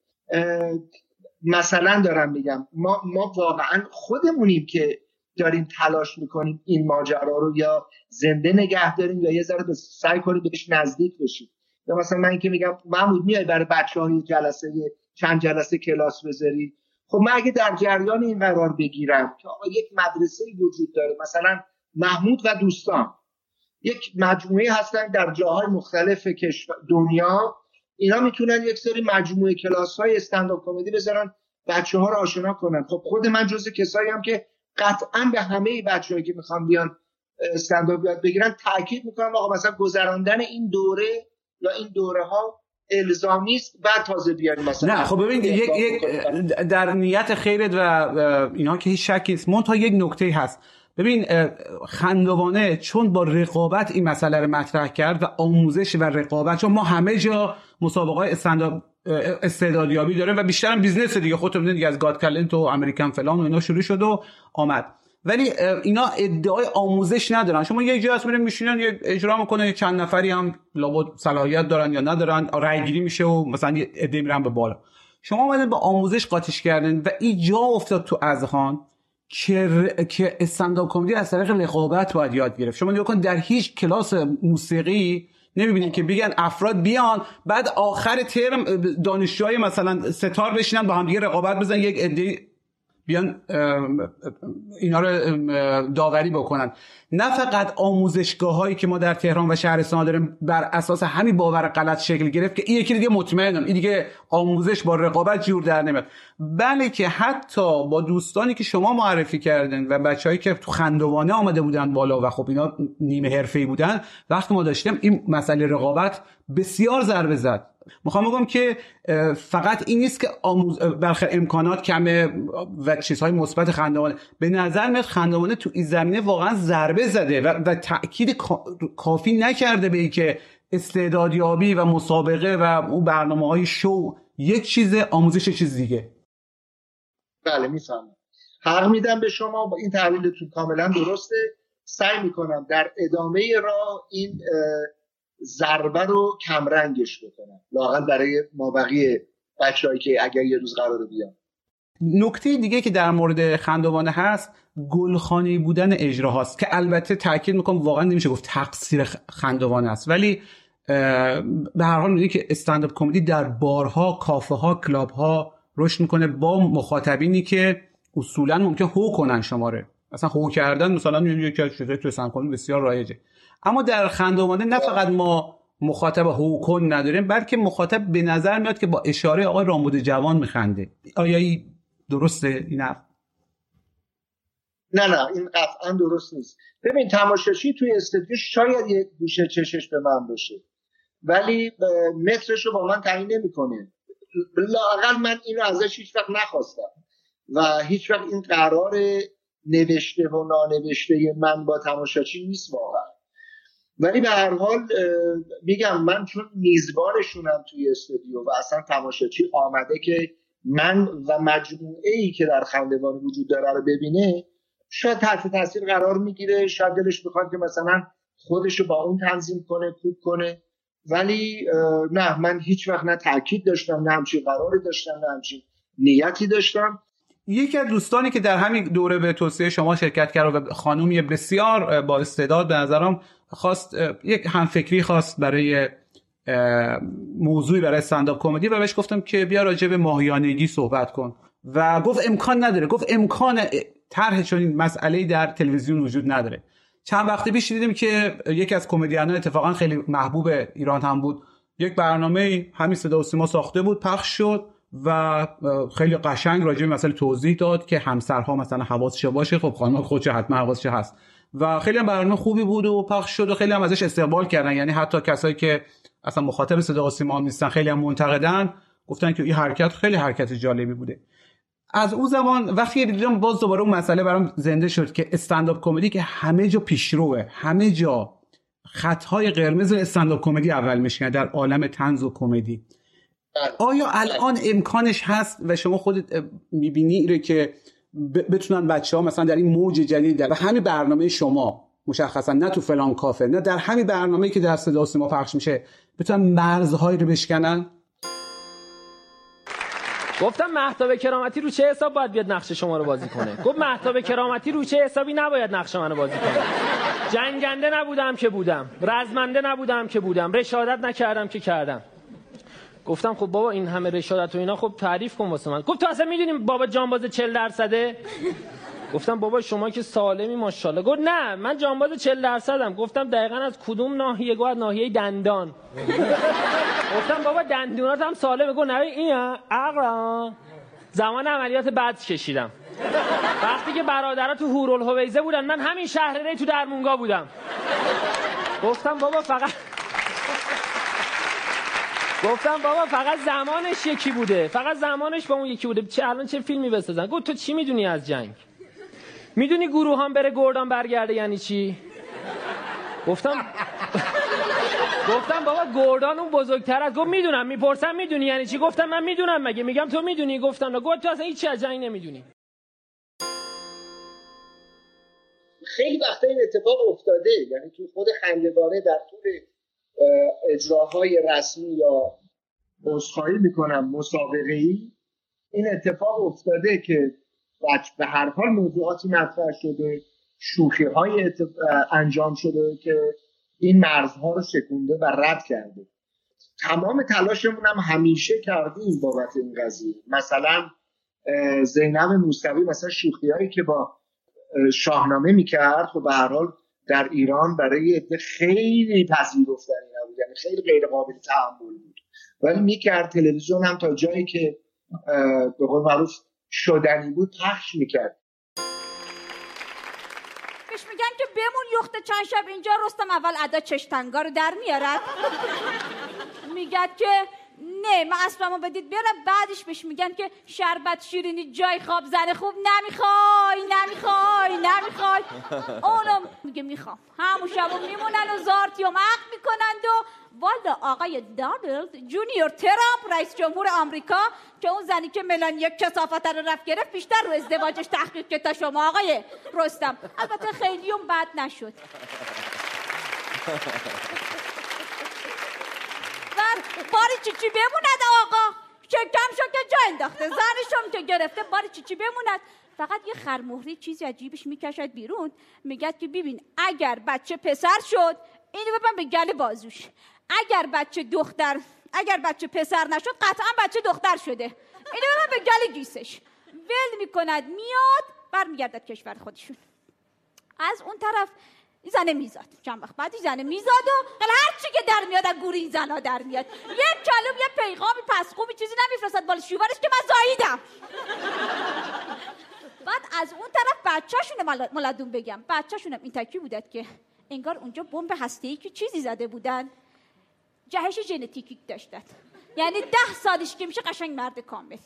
مثلا دارم میگم ما, ما واقعا خودمونیم که داریم تلاش می‌کنیم این ماجرا رو یا زنده نگه داریم یا یه ذره سعی کنیم بهش نزدیک بشیم. یا مثلا من که میگم محمود میای برای بچه های جلسه چند جلسه کلاس بذاری؟ خب من اگه در جریان این قرار بگیرم که آقا یک مدرسه وجود داره مثلا محمود و دوستان یک مجموعه هستن در جاهای مختلف دنیا اینا می‌تونن یک سری مجموعه کلاس های استنداپ کمدی بذارن بچه ها رو آشنا کنن. خب خود من جز کسایی هم که قطعا به همه بچه‌هایی که می‌خوان بیان استنداپ یاد بگیرن تاکید می‌کنم آقا مثلا گذراندن این دوره یا این دوره ها الزامی است بعد تازه بیاریم مثلا. نه خب ببین یک, یک در نیت خیرت و اینا که هیچ شکی نیست. تا یک نکته هست. ببین خندوانه چون با رقابت این مسئله رو مطرح کرد و آموزش و رقابت چون ما همه جا مسابقه استنداپ استعدادیابی داره و بیشتر هم business دیگه. خودت می‌دونید دیگه از Got Talent و American فلان و اینا شروع شد و آمد. ولی اینا ادعای آموزش ندارن. شما یه جایی هست میرین میشینن یه اجرا می‌کنه چند نفری هم لابد صلاحیت دارن یا ندارن رای گیری میشه و مثلا یه عده میرن به بالا. شما اومدین با آموزش قاطیش کردن و این جا افتاد تو اذهان که که استنداپ کمدی از طریق رقابت باید یاد گرفت. شما نگاه کن در هیچ کلاس موسیقی نمی‌بینید که بگن افراد بیان بعد آخر ترم دانشجوهای مثلا ستار بشینن با هم دیگه رقابت بزنن یک عده بیان اینا رو داوری بکنن. نه فقط آموزشگاه هایی که ما در تهران و شهرستان داریم بر اساس همین باور غلط شکل گرفت که این یکی دیگه مطمئنم این دیگه آموزش با رقابت جور در نمیاد. بله که حتی با دوستانی که شما معرفی کردن و بچههایی که تو خندوانه آمده بودن بالا و خب اینا نیمه حرفه‌ای بودن وقتی ما داشتیم این مسئله رقابت بسیار ضربه زد. می‌خوام بگم که فقط این نیست که آموز امکانات کمه و چیزهای مثبت خندوانه به نظر میاد خندوانه تو این زمینه واقعا ضربه زده و, و تاکید کافی نکرده به که استعدادیابی و مسابقه و اون برنامه های شو یک چیز آموزش چیز دیگه. بله می‌فهمم. حق میدم به شما. با این تحلیلتون کاملا درسته. سعی می‌کنم در ادامه راه این ضربه رو کمرنگش بکنم لاقل برای مابقی بچههایی که اگر یه روز قرار بیان. نکته دیگه که در مورد خندوانه هست گلخانه بودن اجرا هاست که البته تاکید می‌کنم واقعا نمیشه گفت تقصیر خندوانه است. ولی به هر حال می‌دونی که استنداپ کمدی در بارها کافه ها کلاب ها رشد می‌کنه با مخاطبینی که اصولا ممکن هو کنن شماره. مثلا هو کردن مثلا یکی از چیزای تو استنداپ بسیار رایجه. اما در خندوانه نه فقط ما مخاطب هو کن نداریم بلکه مخاطب به نظر میاد که با اشاره آقای رامبود جوان میخنده. آیا این درسته این نه نه این قطعا درست نیست. ببین تماشاشی توی استودیو شاید یک گوشه چشش به من باشه ولی مترش رو با من تعیین نمی‌کنه. لاقل من اینو ازش هیچ وقت نخواستم و هیچ وقت این قرار نوشته و نانوشته من با تماشاچی نیست واقعا. ولی به هر حال میگم من چون میزبانشونم توی استودیو و اصلا تماشاچی آمده که من و مجموعه ای که در خندوان وجود داره رو ببینه شاید تحت تاثیر قرار می‌گیره شاید دلش بخواد که مثلا خودش رو با اون تنظیم کنه کوب کنه. ولی نه من هیچ وقت نه تاکید داشتم نه همچین قراری داشتم نه همچین نیتی داشتم. یکی از دوستانی که در همین دوره به توصیه شما شرکت کرد و خانومی بسیار با استعداد به نظرم خواست یک همفکری خواست برای موضوعی برای استنداپ کمدی و بهش گفتم که بیا راجع به ماهیانگی صحبت کن. و گفت امکان نداره. گفت امکان طرح چنین مسئله در تلویزیون وجود نداره. چند وقتی پیش دیدیم که یکی از کمدینان اتفاقا خیلی محبوب ایران هم بود. یک برنامه همین صدا و سیما ساخته بود پخش شد و خیلی قشنگ راجع به مسئله توضیح داد که همسرها مثلا حواسش باشه. خب خانم خودش حتما حواسش هست. و خیلی هم برنامه خوبی بود و پخش شد و خیلی هم ازش استقبال کردن. یعنی حتی کسایی که اصلا مخاطب صدا و سیما نیستن خیلی هم منتقدن گفتن که این حرکت خیلی حرکت جالبی بوده. از اون زمان وقتی دیدم باز دوباره اون مسئله برام زنده شد که استنداپ کمدی که همه جا پیشروه همه جا خطهای قرمز استنداپ کمدی اول میشن در عالم تنز و کمدی. بله. آیا الان امکانش هست و شما خودت می‌بینی ایره که بتونن بچه ها مثلا در این موج جدید در همین برنامه شما مشخصا نه تو فلان کافه نه در همین برنامه که در صدا سیما پخش میشه بتونن مرزهایی رو بشکنن؟ گفتم محتاب کرامتی رو چه حساب باید بیاد نقش شما رو بازی کنه؟ گفت محتاب کرامتی رو چه حسابی نباید نقش منو بازی کنه؟ جنگنده نبودم که بودم رزمنده نبودم که بودم رشادت نکردم که کردم. گفتم خب بابا این همه رشادت و اینا خب تعریف کن واسه من. گفت تو اصلا می‌دونیم بابا جانباز 40 درصده؟ گفتم بابا شما که سالمی ماشاءالله. گفت نه من جانباز 40 درصدم. گفتم دقیقا از کدوم ناحیه؟ گفت ناحیه دندان. گفتم بابا دندونات هم سالمه. گفت نه این عقل زمان عملیات بعد کشیدم. وقتی که برادرها تو هورالهویزه بودن من همین شهر تو درمونگا بودم. گفتم بابا فقط گفتم بابا فقط زمانش یکی بوده. فقط زمانش با اون یکی بوده. چه الان چه فیلمی بسازن؟ گفت تو چی می‌دونی از جنگ؟ می‌دونی گروه هم بره گردان برگرده یعنی چی؟ گفتم گفتم بابا گردان اون بزرگتر از گفت می‌دونم می‌پرسم می‌دونی یعنی چی؟ گفتم من می‌دونم مگه. میگم تو می‌دونی؟ گفتم گفت تو اصلا هیچ از جنگ نمی‌دونی. خیلی وقتا این اتفاق افتاده. یعنی تو خود خندگانه در طول اجراهای رسمی یا عذرخواهی می‌کنم مسابقه ای این اتفاق افتاده که به هر حال موضوعاتی مطرح شده شوخی های انجام شده که این مرزها رو شکونده و رد کرده. تمام تلاشمون هم همیشه کردیم بابت این قضیه. مثلا زینب موسوی مثلا شوخی هایی که با شاهنامه می‌کرد خب به هر حال در ایران برای عده خیلی پذیرفتنی نبود. یعنی خیلی غیر قابل تحمل بود. ولی می‌کرد تلویزیون هم تا جایی که به قول معروف شدنی بود پخش می‌کرد. بهش میگن که بمون یخت چند شب اینجا رستم اول ادا چشتنگا رو در میارد. میگد که نه من اسبمو بدید بیارم. بعدش بهش میگن که شربت شیرینی جای خواب زن خوب نمی‌خوای نمی‌خوای نمی‌خوای. اونم میگه می‌خوام. همون شب میمونن و زارتیوم عقل می‌کنند و والا آقای دانلد جونیور ترامپ رئیس جمهور آمریکا که اون زنی که ملان یک کسافت رو رفت گرفت بیشتر رو ازدواجش تحقیق که تا شما آقای رستم. البته خیلی اون بد نشد. باری چیچی بموند آقا؟ شکم شو که جا انداخته. زنشم که گرفته باری چیچی بموند. فقط یه خرمهری چیزی عجیبش می‌کشد بیرون. میگد که ببین اگر بچه پسر شد اینو ببین به گل بازوش. اگر بچه دختر اگر بچه پسر نشد قطعا بچه دختر شده. اینو ببین به گل گیسش. ول می‌کند میاد برمیگردد کشور خودشون. از اون طرف این زنه میزاد. چند وقت بعد این زنه میزاد و هر چی که در میاد از گور این زنا در میاد. یه کلوم یه پیغامی پس خوبی چیزی نمیفرستد بالا شوورش که من زاییدم. بعد از اون طرف بچه‌شون ملدون بگم. بچه‌شونم این تکی بودد که انگار اونجا بمب هسته‌ای که چیزی زده بودن. جهش ژنتیکی داشتن. یعنی ده سالش که میشه قشنگ مرد کامل.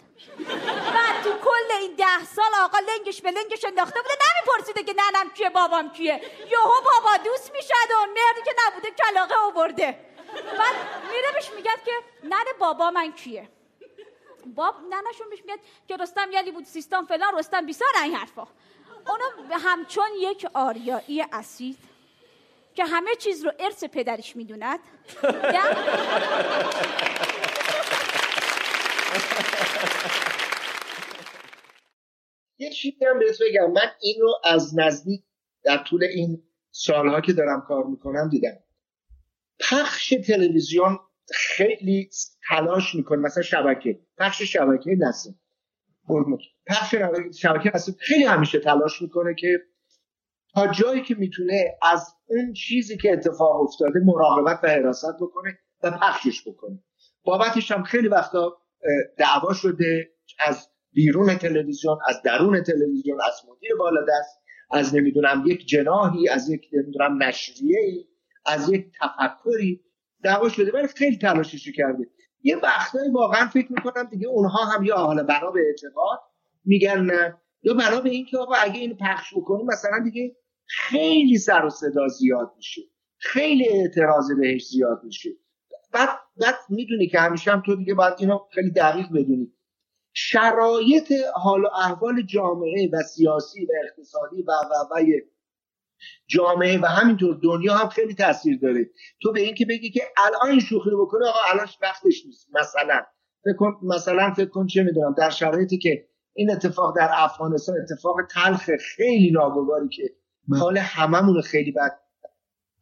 بعد تو کل این ده سال آقا لنگش به لنگش انداخته بوده نمیپرسیده که ننم کیه بابام کیه. یهو بابا دوست می‌شد و مردی که نبوده کلاقه آورده. بعد میره بهش میگد که ننه بابا من کیه؟ باب ننشون بهش میگد که رستم یلی بود سیستان فلان رستم بیسار این حرفا. اونو همچون یک آریایی اصیل که همه چیز رو ارث پدرش می‌دوند. یه چیزی هم بهت بگم. من این رو از نزدیک در طول این سالها که دارم کار می‌کنم دیدم. پخش تلویزیون خیلی تلاش می‌کنه. مثلا شبکه. پخش شبکه نسیم پخش شبکه نسیم خیلی همیشه تلاش می‌کنه که تا جایی که می‌تونه از اون چیزی که اتفاق افتاده مراقبت و حراست بکنه و پخشش بکنه. بابتش هم خیلی وقتا دعوا شده از بیرون تلویزیون از درون تلویزیون از مدیر بالادست از نمی‌دونم یک جناهی از یک نمی‌دونم نشریه ای از یک تفکری. دعوا شده ولی خیلی تلاشش کرده. یه وقتایی واقعا فکر می‌کنم دیگه اونها هم یا حالا بنا به اعتقاد میگن نه یا بنا به اینکه آقا اگه اینو پخش بکنیم مثلا دیگه خیلی سر و صدا زیاد میشه. خیلی اعتراض بهش زیاد میشه. بعد بعد می‌دونی که همیشه هم تو دیگه باید اینو خیلی دقیق بدونی شرایط حال و احوال جامعه و سیاسی و اقتصادی و و و جامعه و همینطور دنیا هم خیلی تاثیر داره تو به اینکه بگی که الان این شوخی رو بکنه آقا الان وقتش نیست مثلا فکر کن مثلا فکر کن چه می‌دونم در شرایطی که این اتفاق در افغانستان اتفاق تلخ خیلی ناگواری که. حال هممون خیلی بد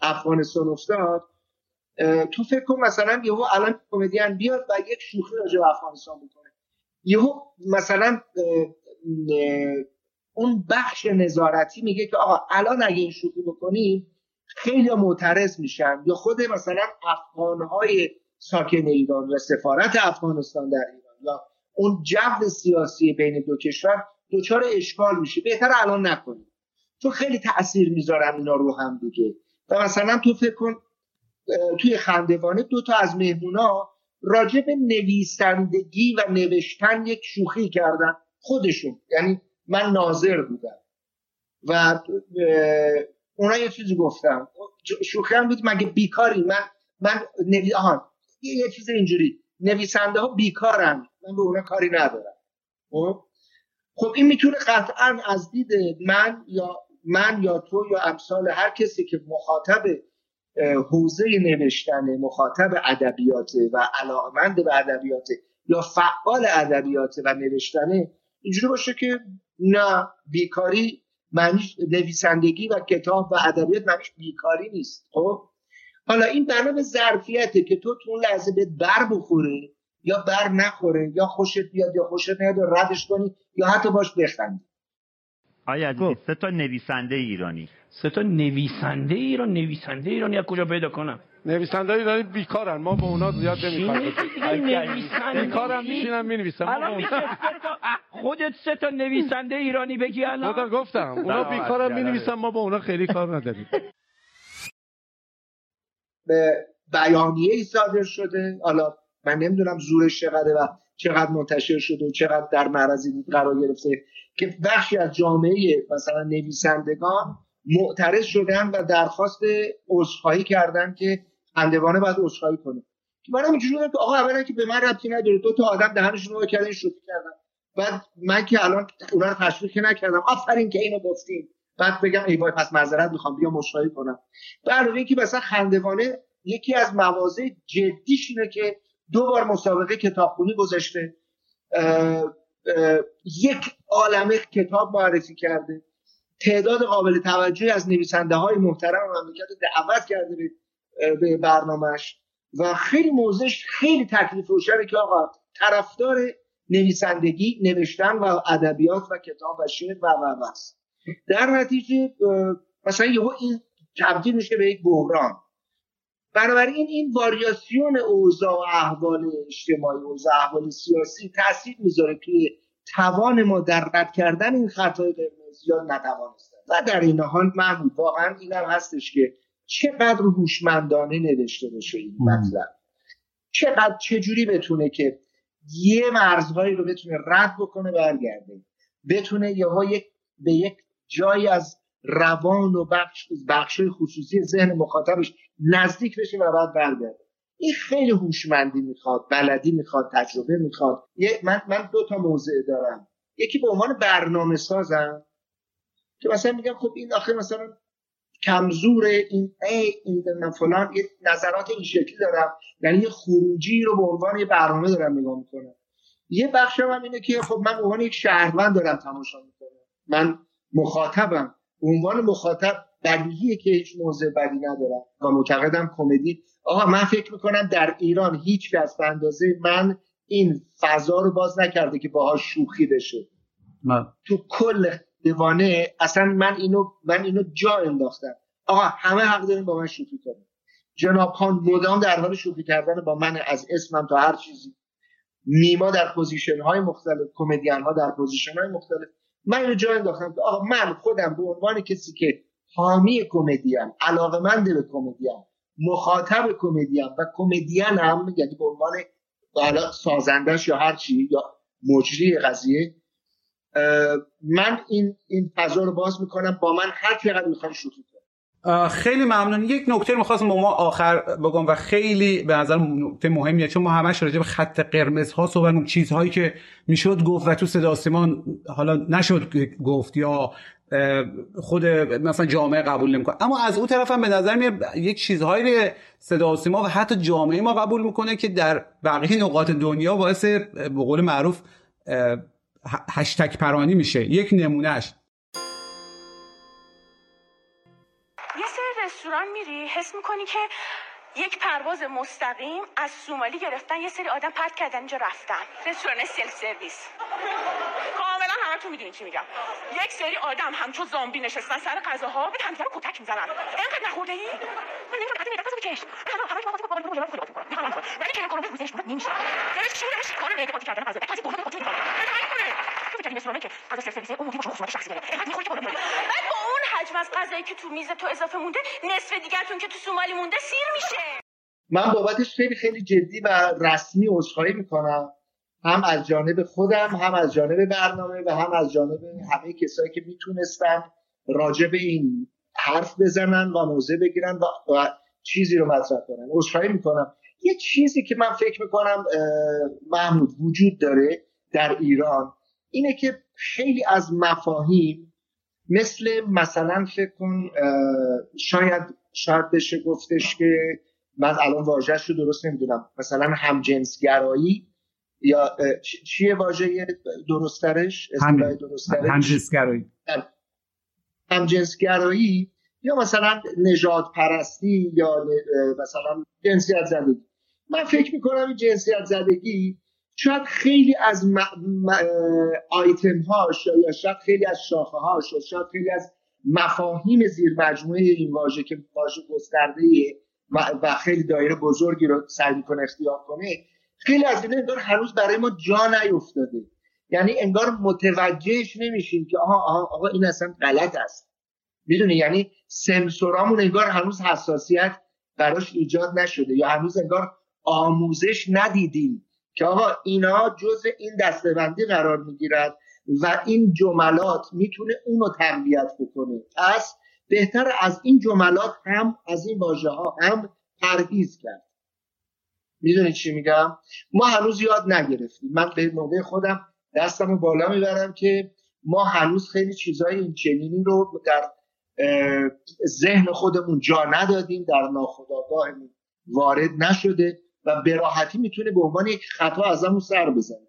افغانستان افتاد تو فکر کن مثلا یهو الان کمدین بیاد و یک شوخی راجع به افغانستان بکنه. یهو مثلا اون بخش نظارتی میگه که آقا الان اگه این شوخی بکنیم خیلی معترض میشن یا خود مثلا افغانهای ساکن ایران و سفارت افغانستان در ایران یا اون جو سیاسی بین دو کشور دچار اشکال میشه. بهتر الان نکنیم. تو خیلی تاثیر می‌ذارن اینا رو هم دیگه. و مثلا تو فکر کن توی خندوانه دو تا از مهمونا راجع به نویسندگی و نوشتن یک شوخی کردن خودشون. یعنی من ناظر بودم. و اونا یه چیزی گفتم شوخی هم بود مگه بیکاری؟ من من نوی... آهان یه چیز اینجوری. نویسنده ها بیکارن. من به اونا کاری ندارم. خب؟ خب این می‌تونه قطعا از دید من یا من یا تو یا امثال هر کسی که مخاطب حوزه نوشتن مخاطب ادبیات و علاقمند به ادبیات یا فعال ادبیات و نوشتنه اینجوری باشه که نه بیکاری معنیش نویسندگی و کتاب و ادبیات معنیش بیکاری نیست خب؟ حالا این بنا به ظرفیته که تو تو اون لحظه به بر بخوره یا بر نخوره یا خوشت بیاد یا خوشت نیاد ردش کنی یا حتی باش بخندی. آیا عزیزی خب. سه تا نویسنده ایرانی. سه تا نویسنده ایران نویسنده ایرانی از کجا پیدا کنم؟ نویسنده ایرانی بیکارن ما با اونا زیاد نمی‌خوایم. بیکارم میشینم می‌نویسم. خودت سه تا نویسنده ایرانی بگی الان. خودم گفتم. اونا بیکارم می‌نویسن ما با اونا خیلی کار نداریم. به بیانیه ای صادر شده. حالا من نمی‌دونم زورش چقدره و چقدر منتشر شده و چقدر در معرض دید قرار گرفته که بخشی از جامعه مثلا نویسندگان معترض شدن و درخواست عذرخواهی کردن که خندوانه باید عذرخواهی کنه. که منم اینجوری که آقا اولا که به من ربطی نداره دو تا آدم دهنشون رو کردن شوخی کردن. بعد من که الان اونا رو تشویق نکردم. آفرین که اینو گفتیم بعد بگم ای وای پس معذرت می‌خوام بیا مشاهده کنم. در اینکه مثلا خندوانه یکی از مواضع جدیش اینه که دو بار مسابقه کتابخونی گذاشته. یک عالمه کتاب معرفی کرده. تعداد قابل توجهی از نویسنده های محترم مملکت دعوت کرده به برنامهش و خیلی موضعش خیلی تکلیف روشنه که آقا طرفدار نویسندگی نوشتن و ادبیات و کتاب و شعر و و در نتیجه مثلا یهو این تبدیل میشه به یک بحران. بنابراین این واریاسیون اوضاع و احوال اجتماعی اوضاع احوال سیاسی تاثیر می‌ذاره که توان ما در رد کردن این خطای قرمز یا نتوانستن. و در این حال محمود واقعا اینم هستش که چقدر هوشمندانه نوشته بشه این مطلب. چقدر چجوری بتونه که یه مرزهایی رو بتونه رد بکنه برگرده. بتونه یهو یک به یک جایی از روان و بخش بخش خصوصی ذهن مخاطبش نزدیک بشه و بعد برگرده این خیلی هوشمندی می‌خواد بلدی می‌خواد تجربه می‌خواد. من من دو تا موضع دارم. یکی به عنوان برنامه سازم که مثلا میگم خب این آخر مثلا کمزور این ای این فلان یه نظرات این شکلی دارم. یعنی یه خروجی رو به عنوان یه برنامه دارم نگاه می‌کنم. یه بخش هم اینه که خب من به عنوان یک شهروند دارم تماشا می‌کنم. من مخاطبم. عنوان مخاطب بدیهیه که هیچ موضع بدی ندارم و معتقدم کمدی. آقا من فکر می‌کنم در ایران هیچ کس به اندازه من این فضا رو باز نکرده که باهاش شوخی بشه. من. تو کل دیوانه اصلا من اینو من اینو جا انداختم. آقا همه حق داریم با من شوخی کنیم جناب خان مدام در حال شوخی کردن با من از اسمم تا هر چیزی. نیما در position های مختلف کمدین ها در position های مختلف. من اینو جا انداختم آقا من خودم به عنوان کسی که حامی کمدین علاقمند به کمدین مخاطب کمدین و کمدین هم یعنی به عنوان سازندش یا هر چی یا مجری قضیه. من این این فضا رو باز می‌کنم. با من هر چقدر می‌خوای شوخی خیلی ممنون. یک نکته رو می‌خواستم ما آخر بگم و خیلی به نظر نکته مهمیه چون ما همش راجع به خط قرمز ها صحبت چیزهایی که می‌شد گفت و تو صدا حالا نشد گفت یا خود مثلا جامعه قبول نمی‌کنه. اما از اون طرف هم به نظر میاد یک چیزهایی صدا سیما و حتی جامعه ما قبول می‌کنه که در بقیه نقاط دنیا باعث به قول معروف هشتگ پرانی میشه یک نمونهش رستوران میری حس می‌کنی که یک پرواز مستقیم از سومالی گرفتن یه سری آدم پرت کردن اینجا رفتن. رستوران سلف سرویس. کاملا همتون می‌دونین چی میگم. یک سری آدم همچو زامبی نشستن سر غذاها به همدیگه رو کتک می‌زنن. اینقدر نخورده ای من نمی‌دونم قضیه میگم بکش همش ما با بابا بابا خدا کنه ولی که کارو بزنش بود نمیشه. دلش شورش کار میگه قاطی کردن غذا. کسی بوده قاطی می‌کنه. تو که غذا اون شخصی داره اینقدر می‌خوری که بعد با اون حجم از غذایی که تو میز تو اضافه مونده نصف دیگه‌تون که تو سومالی مونده سیر میشه. من بابتش خیلی خیلی جدی و رسمی عذرخواهی می‌کنم. هم از جانب خودم هم از جانب برنامه و هم از جانب همه کسایی که می‌تونستن راجع به این حرف بزنن و موضع بگیرن و, چیزی رو مطرح کنن. عذرخواهی می‌کنم. یه چیزی که من فکر می‌کنم محمود وجود داره در ایران اینه که خیلی از مفاهیم مثل مثلا فکر کن شاید شاید بشه گفتش که من الان واژهش رو درست نمی‌دونم. مثلا همجنسگرایی یا چیه واژه درسترش؟ اصطلاح درسترش؟ همجنسگرایی. همجنسگرایی؟ یا مثلا نجات پرستی یا مثلا جنسیت زدگی. من فکر می‌کنم این جنسیت زدگی شاید خیلی از م... م... آیتم هاش یا شاید خیلی از شاخه هاش یا شاید خیلی از مفاهیم زیر مجموعه این واژه که واژه گسترده و, خیلی دایره بزرگی رو سعی می‌کنه اختیار کنه خیلی از اینا انگار هنوز برای ما جا نیفتاده یعنی انگار متوجهش نمیشیم که آها آها آقا این اصلا غلط است. می‌دونی؟ یعنی سنسورامون انگار هنوز حساسیت براش ایجاد نشده یا هنوز انگار آموزش ندیدیم که آقا اینا جز این دستبندی قرار می‌گیرد و این جملات می‌تونه اونو تقویت بکنه. پس بهتر از این جملات هم از این واژه ها هم پرهیز کرد. می‌دونید چی میگم؟ ما هنوز یاد نگرفتیم. من به نوبه خودم دستم بالا می‌برم که ما هنوز خیلی چیزهای این چنینی رو در ذهن خودمون جا ندادیم در ناخودآگاهمون وارد نشده و به راحتی می‌تونه به عنوان یک خطا ازمون سر بزنه.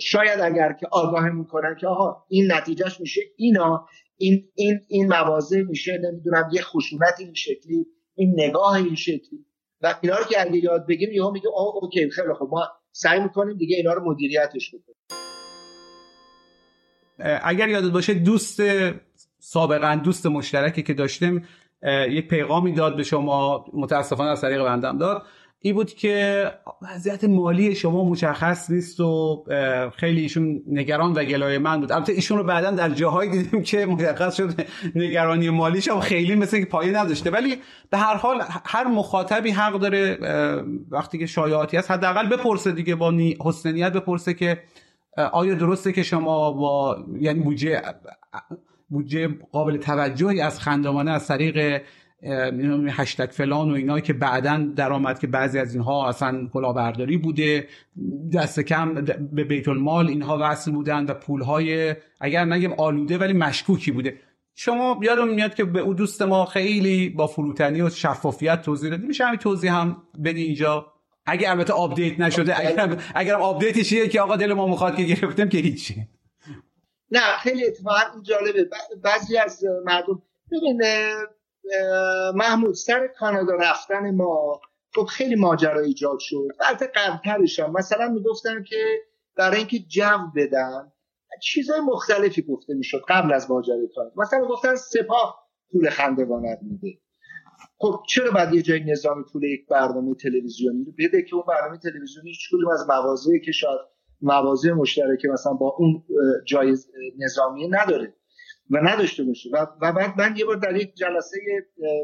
شاید اگر که آگاه می‌کنن که آها این نتیجهش میشه اینا این این این موازه میشه نمی‌دونم یه خشونت این شکلی این نگاه این شکلی. و اینا رو که اگه یاد بگیم یهو میگه آه اوکی خیلی خوب. ما سعی می‌کنیم دیگه اینا رو مدیریتش بکنیم. اگر یادت باشه دوست سابقا دوست مشترکی که داشتیم یک پیغامی داد به شما متاسفانه از طریق بندم داد. این بود که وضعیت مالی شما مشخص نیست و خیلی ایشون نگران و گلای من بود. البته ایشون رو بعدا در جاهایی دیدیم که مشخص شد نگرانی مالیش هم خیلی مثل که پایه نداشته. ولی به هر حال هر مخاطبی حق داره وقتی که شایعاتی هست حداقل بپرسه دیگه با حسنیت بپرسه که آیا درسته که شما با یعنی بودجه بودجه قابل توجهی از خندمانه از طریق هشتگ فلان و اینا که بعدا درآمد که بعضی از اینها اصلا کلاهبرداری بوده. دست کم به بیت المال اینها وصل بودن و پولهای اگر نگیم آلوده ولی مشکوکی بوده. شما یادم میاد که به او دوست ما خیلی با فروتنی و شفافیت توضیح دادی. میشه همین توضیح هم بدی اینجا؟ اگر البته update نشده اگر اگر update ش که آقا دل ما می‌خواد که گرفتیم که هیچی. نه خیلی اتفاقا جالبه. بعضی از مردم ببین محمود سر کانادا رفتن ما خب خیلی ماجرا ایجاد شد. البته قبلترش هم. مثلا می‌گفتن که برای اینکه جو بدن چیزهای مختلفی گفته می‌شد قبل از ماجرای کانادا. مثلا گفتن سپاه پول خندوانت میده. خب چرا باید یه جای نظامی پول یک برنامه تلویزیونی رو بده که اون برنامه تلویزیونی هیچ از مواضعی که شاید مواضع مشترک مثلا با اون جای نظامی نداره؟ و نداشته باشه. و, و بعد من یه بار در یک جلسه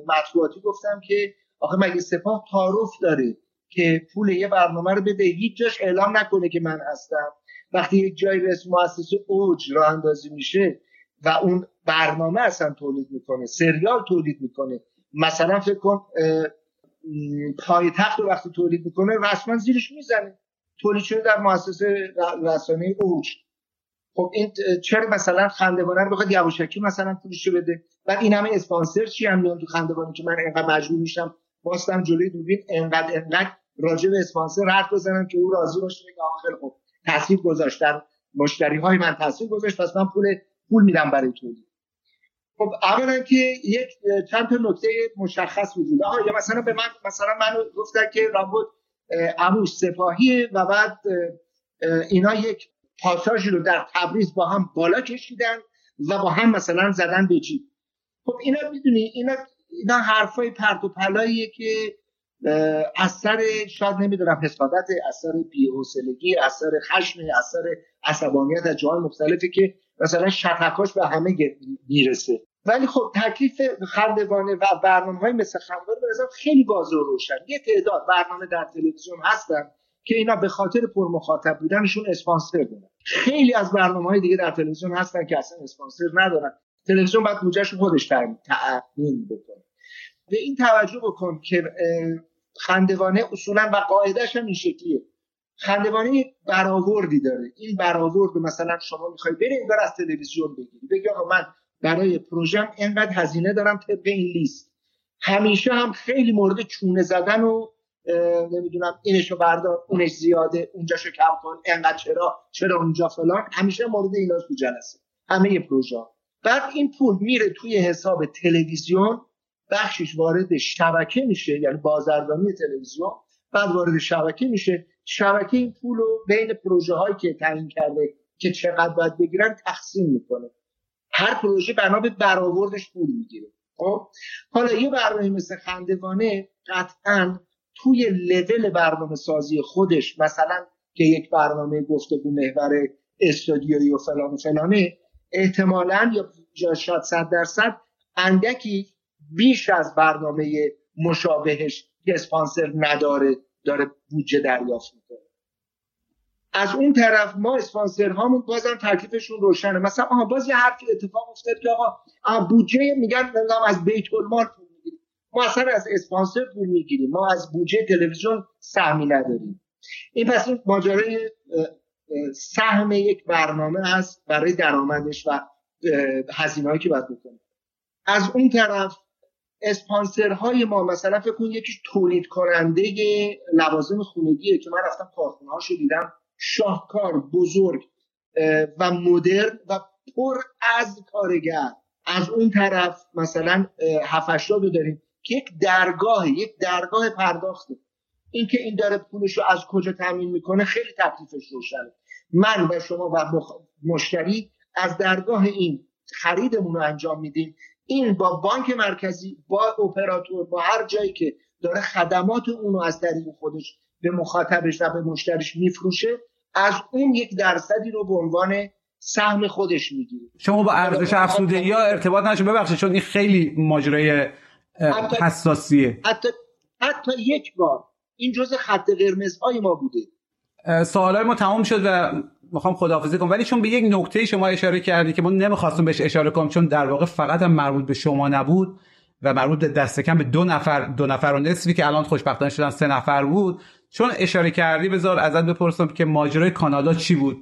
مطبوعاتی گفتم که آخه مگه سپاه تعارف داره که پول یه برنامه رو بده؟ هیچ جاش اعلام نکنه که من هستم. وقتی یک جای رسم مؤسسه اوج راه اندازی میشه و اون برنامه اصلا تولید می‌کنه سریال تولید می‌کنه مثلا فکر کن پایتخت رو وقتی تولید می‌کنه رسما زیرش می‌زنه. تولید شده در مؤسسه رسانه اوج. خب این چرا مثلا خندوانه رو بخواد یواشکی مثلا پولشو بده؟ بعد این همه اسپانسر چی هم میان تو خندوانه که من اینقدر مجبور میشم باستم جلوی دوربین انقدر انقدر راجع به اسپانسر حرف بزنم که او راضی باشه بگه خیلی خوب تاثیر گذاشتن. مشتری های من تاثیر گذاشت پس من پول پول میدم برای تولید خب اولا که یک چند تا نکته مشخص وجود آها یا مثلا به من مثلا منو گفتن که رامبد عموش سپاهی و بعد اینا یک پاساژی رو در تبریز با هم بالا کشیدن و با هم مثلا زدن به جیب. خب اینا می‌دونی اینا اینا حرفای پرت و پلاییه که اثر شاید نمی‌دونم حسادت اثر بی‌حوصلگی اثر خشم اثر عصبانیت از جاهای مختلفی که مثلا شتکاش به همه می‌رسه. ولی خب تکلیف خندوانه و برنامه های مثل خندوانه به خیلی واضح و روشن. یه تعداد برنامه در تلویزیون هستن. که اینا به خاطر پر مخاطب بودنشون اسپانسر دارن. خیلی از برنامه های دیگه در تلویزیون هستن که اصلا اسپانسر ندارن. تلویزیون باید بودجهش خودش تعیین بکنه. به این توجه بکن که خندوانه اصولا و قاعدش هم این شکلیه. خندوانه برآوردی داره. این برآورد مثلا شما می‌خوای بری انگار از تلویزیون بگیری. بگی آقا من برای پروژم اینقدر هزینه دارم طبق این لیست. همیشه هم خیلی مورد چونه زدن و نمی‌دونم اینشو بردار اونش زیاده اونجاشو کم کن انقدر چرا چرا اونجا فلان. همیشه مورد اینا تو جلسه. همه پروژه بعد این پول میره توی حساب تلویزیون بخشش وارد شبکه میشه یعنی بازرگانی تلویزیون. بعد وارد شبکه میشه. شبکه این پول رو بین پروژه هایی که تعیین کرده که چقدر باید بگیرن تقسیم می‌کنه. هر پروژه بنا به برآوردش پول می‌گیره. خب؟ حالا یه برنامه مثل خندوانه قطعا توی لول برنامه سازی خودش مثلا که یک برنامه گفتگو محور استودیویی و فلان و فلانه احتمالا یا شاید صد درصد اندکی بیش از برنامه مشابهش که اسپانسر نداره داره بودجه دریافت می‌کنه. از اون طرف ما اسپانسر هامون بازم تکلیفشون روشنه. مثلا آها باز یه حرفی اتفاق افتاد که آقا بودجه میگن از بیت المال پول ما اصلا از اسپانسر پول می‌گیریم. ما از بودجه تلویزیون سهمی نداریم. این پس ماجرای سهم یک برنامه هست برای درآمدش و هزینه‌ای که باید بکنه از اون طرف اسپانسرهای ما مثلا فکر کن یکی تولید کننده لوازم خونگیه که من رفتم کارخونه هاشو دیدم. شاهکار بزرگ و مدرن و پر از کارگر. از اون طرف مثلا هفشتا رو داریم. یک درگاه یک درگاه پرداخته. اینکه این داره پولش رو از کجا تامین می‌کنه خیلی تکلیفش روشنه. من و شما و مشتری از درگاه این خریدمون رو انجام میدیم. این با بانک مرکزی با اپراتور با هر جایی که داره خدمات اونو از طریق خودش به مخاطبش و به مشتریش میفروشه از اون یک درصدی رو به عنوان سهم خودش می‌گیره. شما با ارزش افزوده یا ارتباط نشه ببخشید چون این خیلی ماجرای حساسیه. حتی حتی یک بار. این جزء خط قرمزهای ما بوده. سوالای ما تمام شد و می‌خوام خداحافظی کنم. ولی چون به یک نکته شما اشاره کردی که ما نمی‌خواستم بهش اشاره کنم چون در واقع فقط هم مربوط به شما نبود و مربوط به دست کم به دو نفر دو نفر و نصفی که الان خوشبختانه شدن سه نفر بود. چون اشاره کردی بذار ازت بپرسم که ماجرای کانادا چی بود؟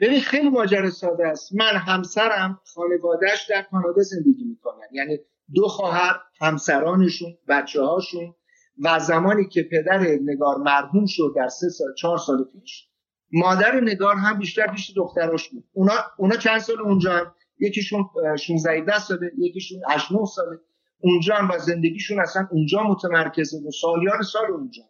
ببین خیلی ماجرا ساده است. من همسرم خانوادهش در کانادا زندگی می‌کنن. یعنی دو خواهر همسرانشون بچه هاشون و زمانی که پدر نگار مرحوم شد در سه سال چهار سال پیش مادر نگار هم بیشتر پیش دختراش بود. اونا اونا چند سال اونجا هم؟ یکیشون 16 ساله یکیشون 8 9 ساله. اونجا هم و زندگیشون اصلا اونجا متمرکزه و سالیان سال اونجا.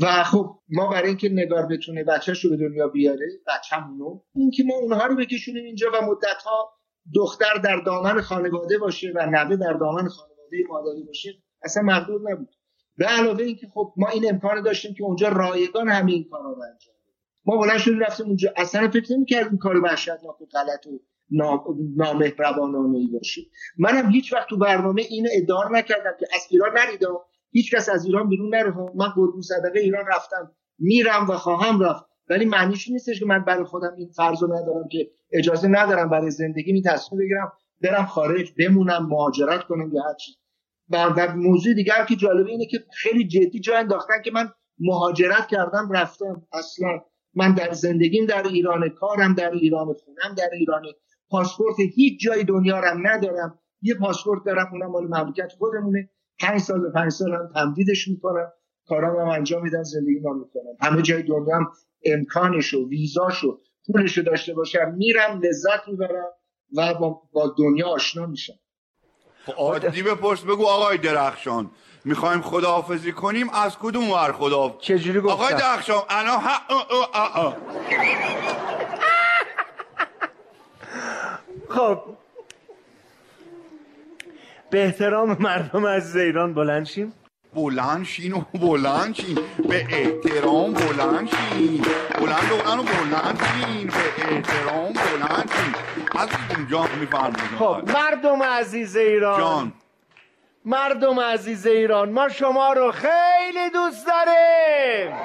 و خب ما برای اینکه نگار بتونه بچهش رو به دنیا بیاره بچه‌مونو اینکه ما اونها رو بکشونیم اینجا و مدت ها دختر در دامن خانواده باشه و نوه در دامن خانواده مادری باشه اصلا مقدور نبود. به علاوه اینکه خب ما این امکان داشتیم که اونجا رایگان همین کارا رو انجام ما بلند شدیم رفتیم اونجا. اصلا فکر نمی‌کردیم کار وحشتناک و غلط و نامهربانانه ای باشه. منم هیچ وقت تو برنامه اینو ادعا نکردم که از ایران نریدم هیچ کس از ایران بیرون نره من قربون صدقه ایران رفتم. میرم و خواهم رفت. ولی معنیش نیستش که من برای خودم این فرض ندارم که اجازه ندارم برای زندگی می تصمیم بگیرم برم خارج بمونم مهاجرت کنم یا هر چیز. و موضوع دیگر که جالبه اینه که خیلی جدی جا انداختن که من مهاجرت کردم رفتم. اصلا من در زندگیم در ایران کارم در ایران خونم در ایران پاسپورت هیچ جای دنیا رم ندارم. یه پاسپورت دارم اونم مال مملکت خودمونه. پنج سال به پنج سال هم تمدیدش می‌کنم. کارام هم انجام میدم زندگی ما می‌کنم همه جای دنیا هم امکانشو ویزاشو پولشو داشته باشم میرم لذت می‌برم و با, با دنیا آشنا میشم. خب عادی بپرس بگو آقای درخشان می‌خوایم خداحافظی کنیم از کدوم ور خدا چجوری گفتم؟ آقای درخشان انا ها خب. به احترام مردم از ایران بلند شیم. بلند شین و بلند شین. به احترام بلند شین. بلند و بلند شین. به احترام بلند شین. از اونجا میفرمایید. خب مردم عزیز ایران. جان. مردم عزیز ایران ما شما رو خیلی دوست داریم.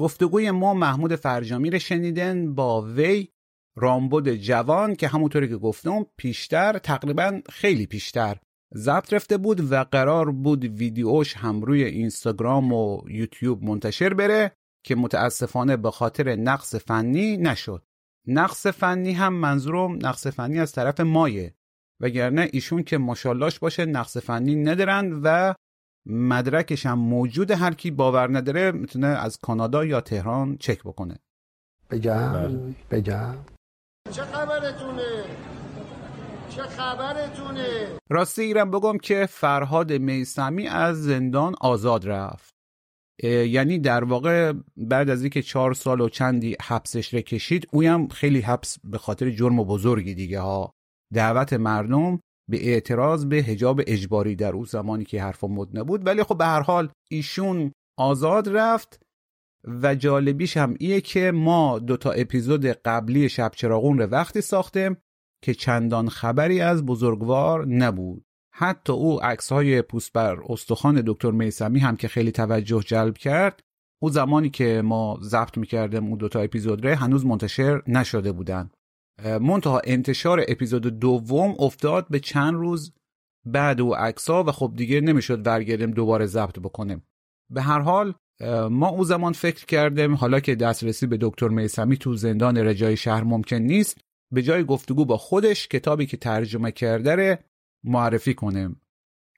گفتگوی ما محمود فرجامی رو شنیدن با وی رامبد جوان که همونطوری که گفتم پیشتر تقریبا خیلی پیشتر. ضبط رفته بود و قرار بود ویدیوش هم روی اینستاگرام و یوتیوب منتشر بره که متاسفانه به خاطر نقص فنی نشد. نقص فنی هم منظورم نقص فنی از طرف مایه. وگرنه ایشون که ماشاءاللهش باشه نقص فنی ندارن و مدرکش هم موجود هر کی باور نداره می‌تونه از کانادا یا تهران چک بکنه. بگم؟ بگم؟ چه خبرتونه؟ چه خبرتونه؟ راستی ایرم بگم که فرهاد میسمی از زندان آزاد رفت. یعنی در واقع بعد از اینکه چهار سال و چندی حبسش رو کشید اویم خیلی حبس به خاطر جرم و بزرگی دیگه ها. دعوت مردم به اعتراض به حجاب اجباری در اون زمانی که حرف مد نبود. ولی خب به هر حال ایشون آزاد رفت و جالبیش هم ایه که ما دوتا اپیزود قبلی شب چراغون رو وقتی ساختیم. که چندان خبری از بزرگوار نبود. حتی او عکس های پوست بر استخوان دکتر میسمی هم که خیلی توجه جلب کرد او زمانی که ما ضبط می‌کردیم اون دوتا اپیزود ره هنوز منتشر نشده بودن. منتها انتشار اپیزود دوم افتاد به چند روز بعد او عکسا و خب دیگه نمی‌شد برگردیم دوباره ضبط بکنیم. به هر حال ما او زمان فکر کردیم حالا که دسترسی به دکتر میسمی تو زندان رجای شهر ممکن نیست به جای گفتگو با خودش کتابی که ترجمه کرده معرفی کنیم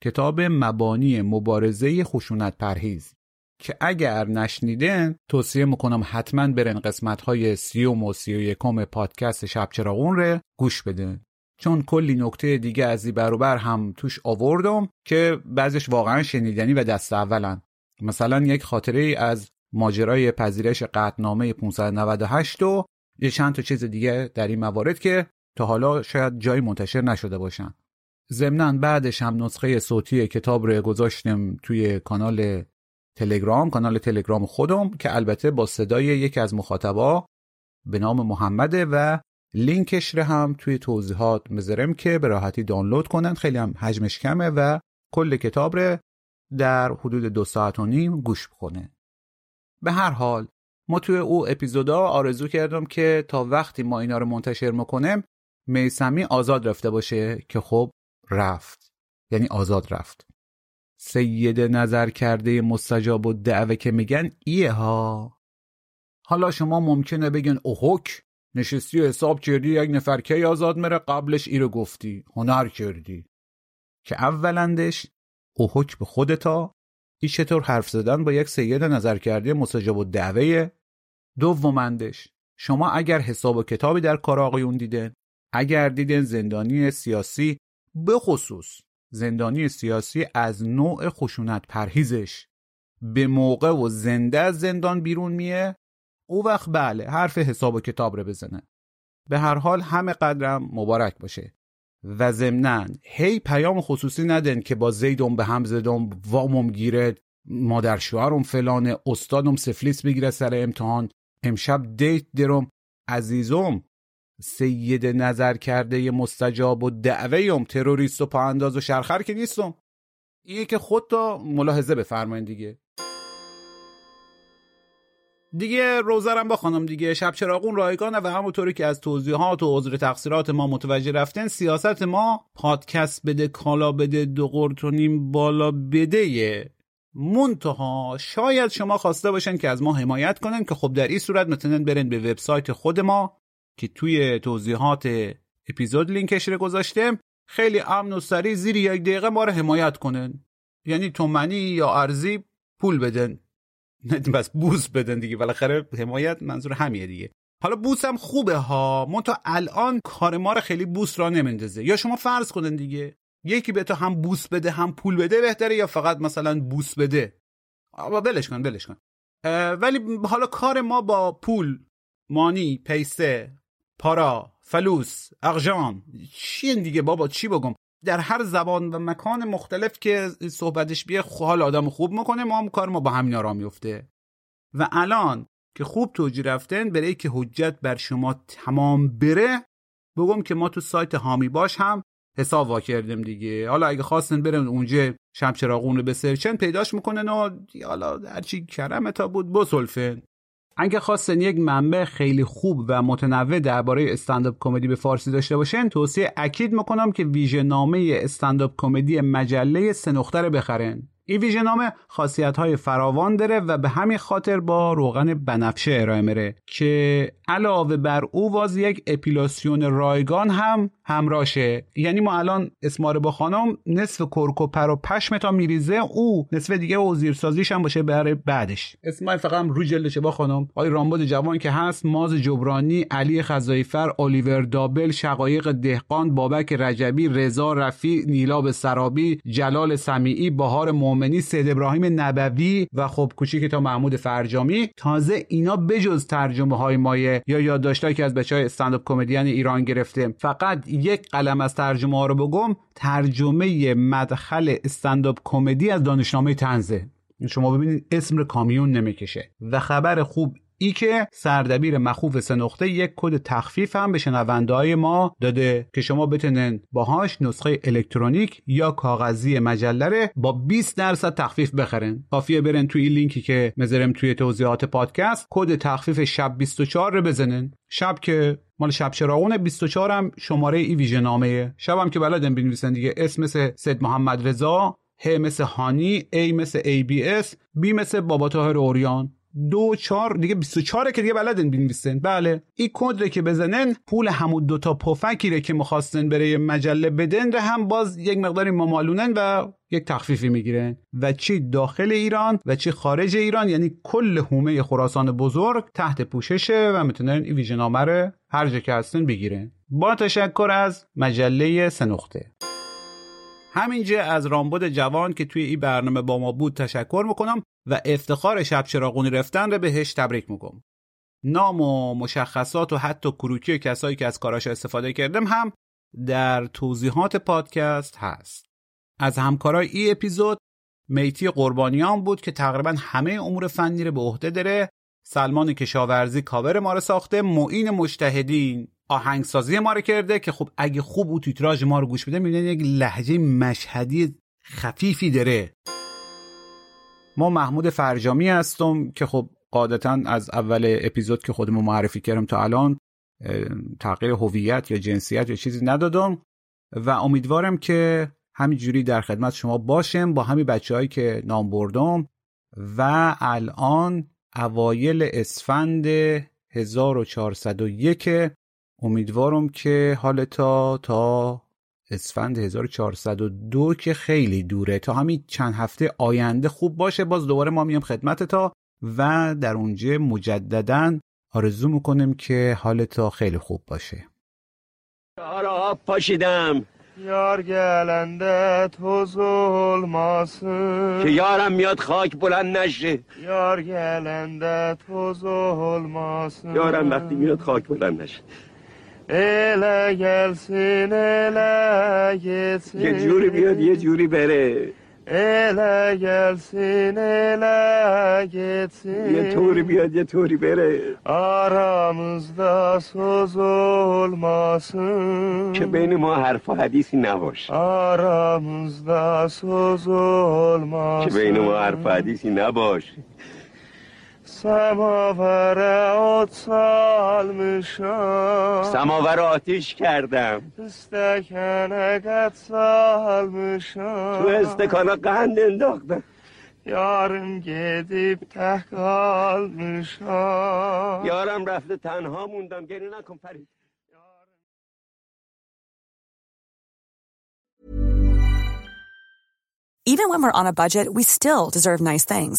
کتاب مبانی مبارزه خشونت پرهیز که اگر نشنیدن توصیه می‌کنم حتما برن قسمت های سیوم و سی و یکم پادکست شب چراغون رو گوش بدن چون کلی نکته دیگه از این بروبر هم توش آوردم که بعضش واقعا شنیدنی و دست اولن. مثلا یک خاطره از ماجرای پذیرش قطنامه 598 و یه چند تا چیز دیگه در این موارد که تا حالا شاید جایی منتشر نشده باشن. ضمنا بعدش هم نسخه صوتی کتاب رو گذاشتم توی کانال تلگرام کانال تلگرام خودم که البته با صدای یکی از مخاطبا به نام محمده و لینکش رو هم توی توضیحات مذارم که به راحتی دانلود کنن خیلی هم حجمش کمه و کل کتاب رو در حدود دو ساعت و نیم گوش کنه به هر حال ما توی او اپیزودا آرزو کردم که تا وقتی ما اینا رو منتشر می‌کنیم میسمی آزاد رفته باشه که خب رفت. یعنی آزاد رفت. سید نظر کرده مستجاب و دعوه که میگن ایه ها. حالا شما ممکنه بگن اوهک نشستی و حساب کردی یک نفر کی آزاد مره قبلش ای رو گفتی. هنر کردی. که اولندش اوهک به خودتا؟ ای چطور حرف زدن با یک سید نظر کرده مستجاب و دعوه؟ دومندش شما اگر حساب و کتابی در کار آقایون دیدن اگر دیدن زندانی سیاسی به خصوص زندانی سیاسی از نوع خشونت پرهیزش. به موقع و زنده از زندان بیرون میه او وقت بله حرف حساب و کتاب رو بزنه. به هر حال همه قدرم مبارک باشه. و ضمنا هی پیام خصوصی ندن که با زیدم به هم زدم وامم گیره مادر شوهرم فلانه استادم سفلیس بگیره سر امتحان. امشب دیت درم. عزیزم سید نظر کرده مستجاب و دعوه تروریست و پاانداز و شرخر که نیستم. اینه که خود تا ملاحظه بفرمایید دیگه. دیگه روزرم بخوانم دیگه. شب چراغون رایگانه و همونطوری که از توضیحات و عذر تقصیرات ما متوجه رفتن سیاست ما پادکست بده کالا بده دو نیم بالا بده منتها شاید شما خواسته باشن که از ما حمایت کنن که خب در این صورت می‌تونن برن به وبسایت خود ما که توی توضیحات اپیزود لینکش رو گذاشتم. خیلی امن و سریع زیر یک دقیقه ما رو حمایت کنن. یعنی تومنی یا ارزی پول بدن. نه بس بوس بدن دیگه. بالاخره حمایت منظور همیه دیگه. حالا بوس هم خوبه ها. من الان کار ما رو خیلی بوس را نمیندازه. یا شما فرض کنن دیگه. یکی به تو هم بوس بده هم پول بده بهتره یا فقط مثلا بوس بده؟ بلش کن بلش کن. ولی حالا کار ما با پول مانی پیسه پارا فلوس اغجان چی دیگه بابا؟ چی بگم؟ در هر زبان و مکان مختلف که صحبتش بیه حال آدم خوب می‌کنه ما هم کار ما با همین را میفته و الان که خوب توجی رفتن برای که حجت بر شما تمام بره بگم که ما تو سایت هامی باش هم حساب وا کردیم دیگه. حالا اگه خواستن برن اونجا شمچراغون رو بسرچن پیداش می‌کنن و حالا هرچی کرمه تا بود بسلفن اگه خواستن یک منبع خیلی خوب و متنوع درباره استنداپ کمدی به فارسی داشته باشن توصیه اکید می‌کنم که ویژه نامه استنداپ کمدی مجله سنختر بخرن این ویژه نامه خاصیت های فراوان داره و به همین خاطر با روغن بنفشه ارائه میره که علاوه بر او واز یک اپیلاسیون رایگان هم همراشه یعنی ما الان اسماره با خانم نصف کرکوپر و پشم تا میریزه او نصف دیگه و زیرسازیش هم باشه برای بعدش. اسمای فقط هم رو جلدشه با خانم. آقای رامبد جوان که هست ماز جبرانی علی خزایفر الیور دابل شقایق دهقان بابک رجبی رضا رفی نیلاب سرابی جلال سمیعی بهار مومنی سید ابراهیم نبوی و خب کوچیک تا محمود فرجامی. تازه اینا بجز ترجمه های مایه یا یادداشتایی که از بچه های استنداپ کمدین ایران گرفته. فقط یک قلم از ترجمه ها رو بگم ترجمه مدخل استنداپ کمدی از دانشنامه طنزه شما ببینید اسم کامیون نمی‌کشه. و خبر خوب اینه که سردبیر مخوف سه نقطه یک کد تخفیف هم به شنونده ما داده که شما بتونن باهاش نسخه الکترونیک یا کاغذی مجله با 20 درصد تخفیف بخرن کافیه برن توی لینکی که می‌ذارم توی توضیحات پادکست. کد تخفیف شب 24 رو بزنن شب که مال شب چراغون 24 هم شماره ای ویژه نامه شب هم که بلدن بنویسن دیگه اسم مثل سید محمد رضا ه مثل هانی ای مثل ای بی اس بی مثل بابا تاهر اوریان. دو چار دیگه 24 که دیگه بلدن بنویسن بله. این کد که بزنن پول همون دوتا پفکی که می‌خواستن برای مجله بدن رو هم باز یک مقداری ممالونن و یک تخفیفی می‌گیرن. و چی داخل ایران و چی خارج ایران یعنی کل حومه خراسان بزرگ تحت پوششه و می‌تونن این ویژنامه رو هر جا که هستن بگیرن. با تشکر از مجله سنخته. همینجا از رامبد جوان که توی این برنامه با ما بود تشکر می‌کنم و افتخار شب چراغونی رفتن رو بهش تبریک می‌کنم نام و مشخصات و حتی کروکی کسایی که از کاراش استفاده کردم هم در توضیحات پادکست هست. از همکارای ای اپیزود میتی قربانیان بود که تقریبا همه امور فنی رو به عهده داره. سلمان کشاورزی کاور ما رو ساخته. معین مشتهدین آهنگسازی ما رو کرده که خب اگه خوب او تیتراژ ما رو گوش بده می‌بینید یک لحجه مشهدی خفیفی داره. ما محمود فرجامی هستم که خب قاعدتا از اول اپیزود که خودمو معرفی کردم تا الان تغییر هویت یا جنسیت یا چیزی ندادم و امیدوارم که همینجوری در خدمت شما باشم با همین بچههایی که نام بردم و الان اوایل اسفند 1401 امیدوارم که حال تا تا اسفند 1402 که خیلی دوره تا همین چند هفته آینده خوب باشه. باز دوباره ما میام خدمت تا و در اونجا مجددا آرزو می‌کنم که حال تا خیلی خوب باشه. آره آب پاشیدم. یار گلنده تو ظلماسın که یارم میاد خاک بلند نشه. یار گلنده تو ظلماسın یارم وقتی میاد خاک بلند نشه. Ele gelsin ele gitsin یه جوری بیاد یه جوری بره. ele gelsin ele gitsin یه طوری بیاد یه طوری بره. aramızda söz olmasın که بین ما حرف و حدیثی نباشه. söz olmasın که بین ما حرف و حدیثی نباشه. Semavere ot salmışam سماور آتیش کردم İstekene qət salmışam تو استکانا قند انداختم Yarım gedib tək qalmışam یارم رفته تنها موندم گریه نکن فرید Even when we're on a budget, we still deserve nice things.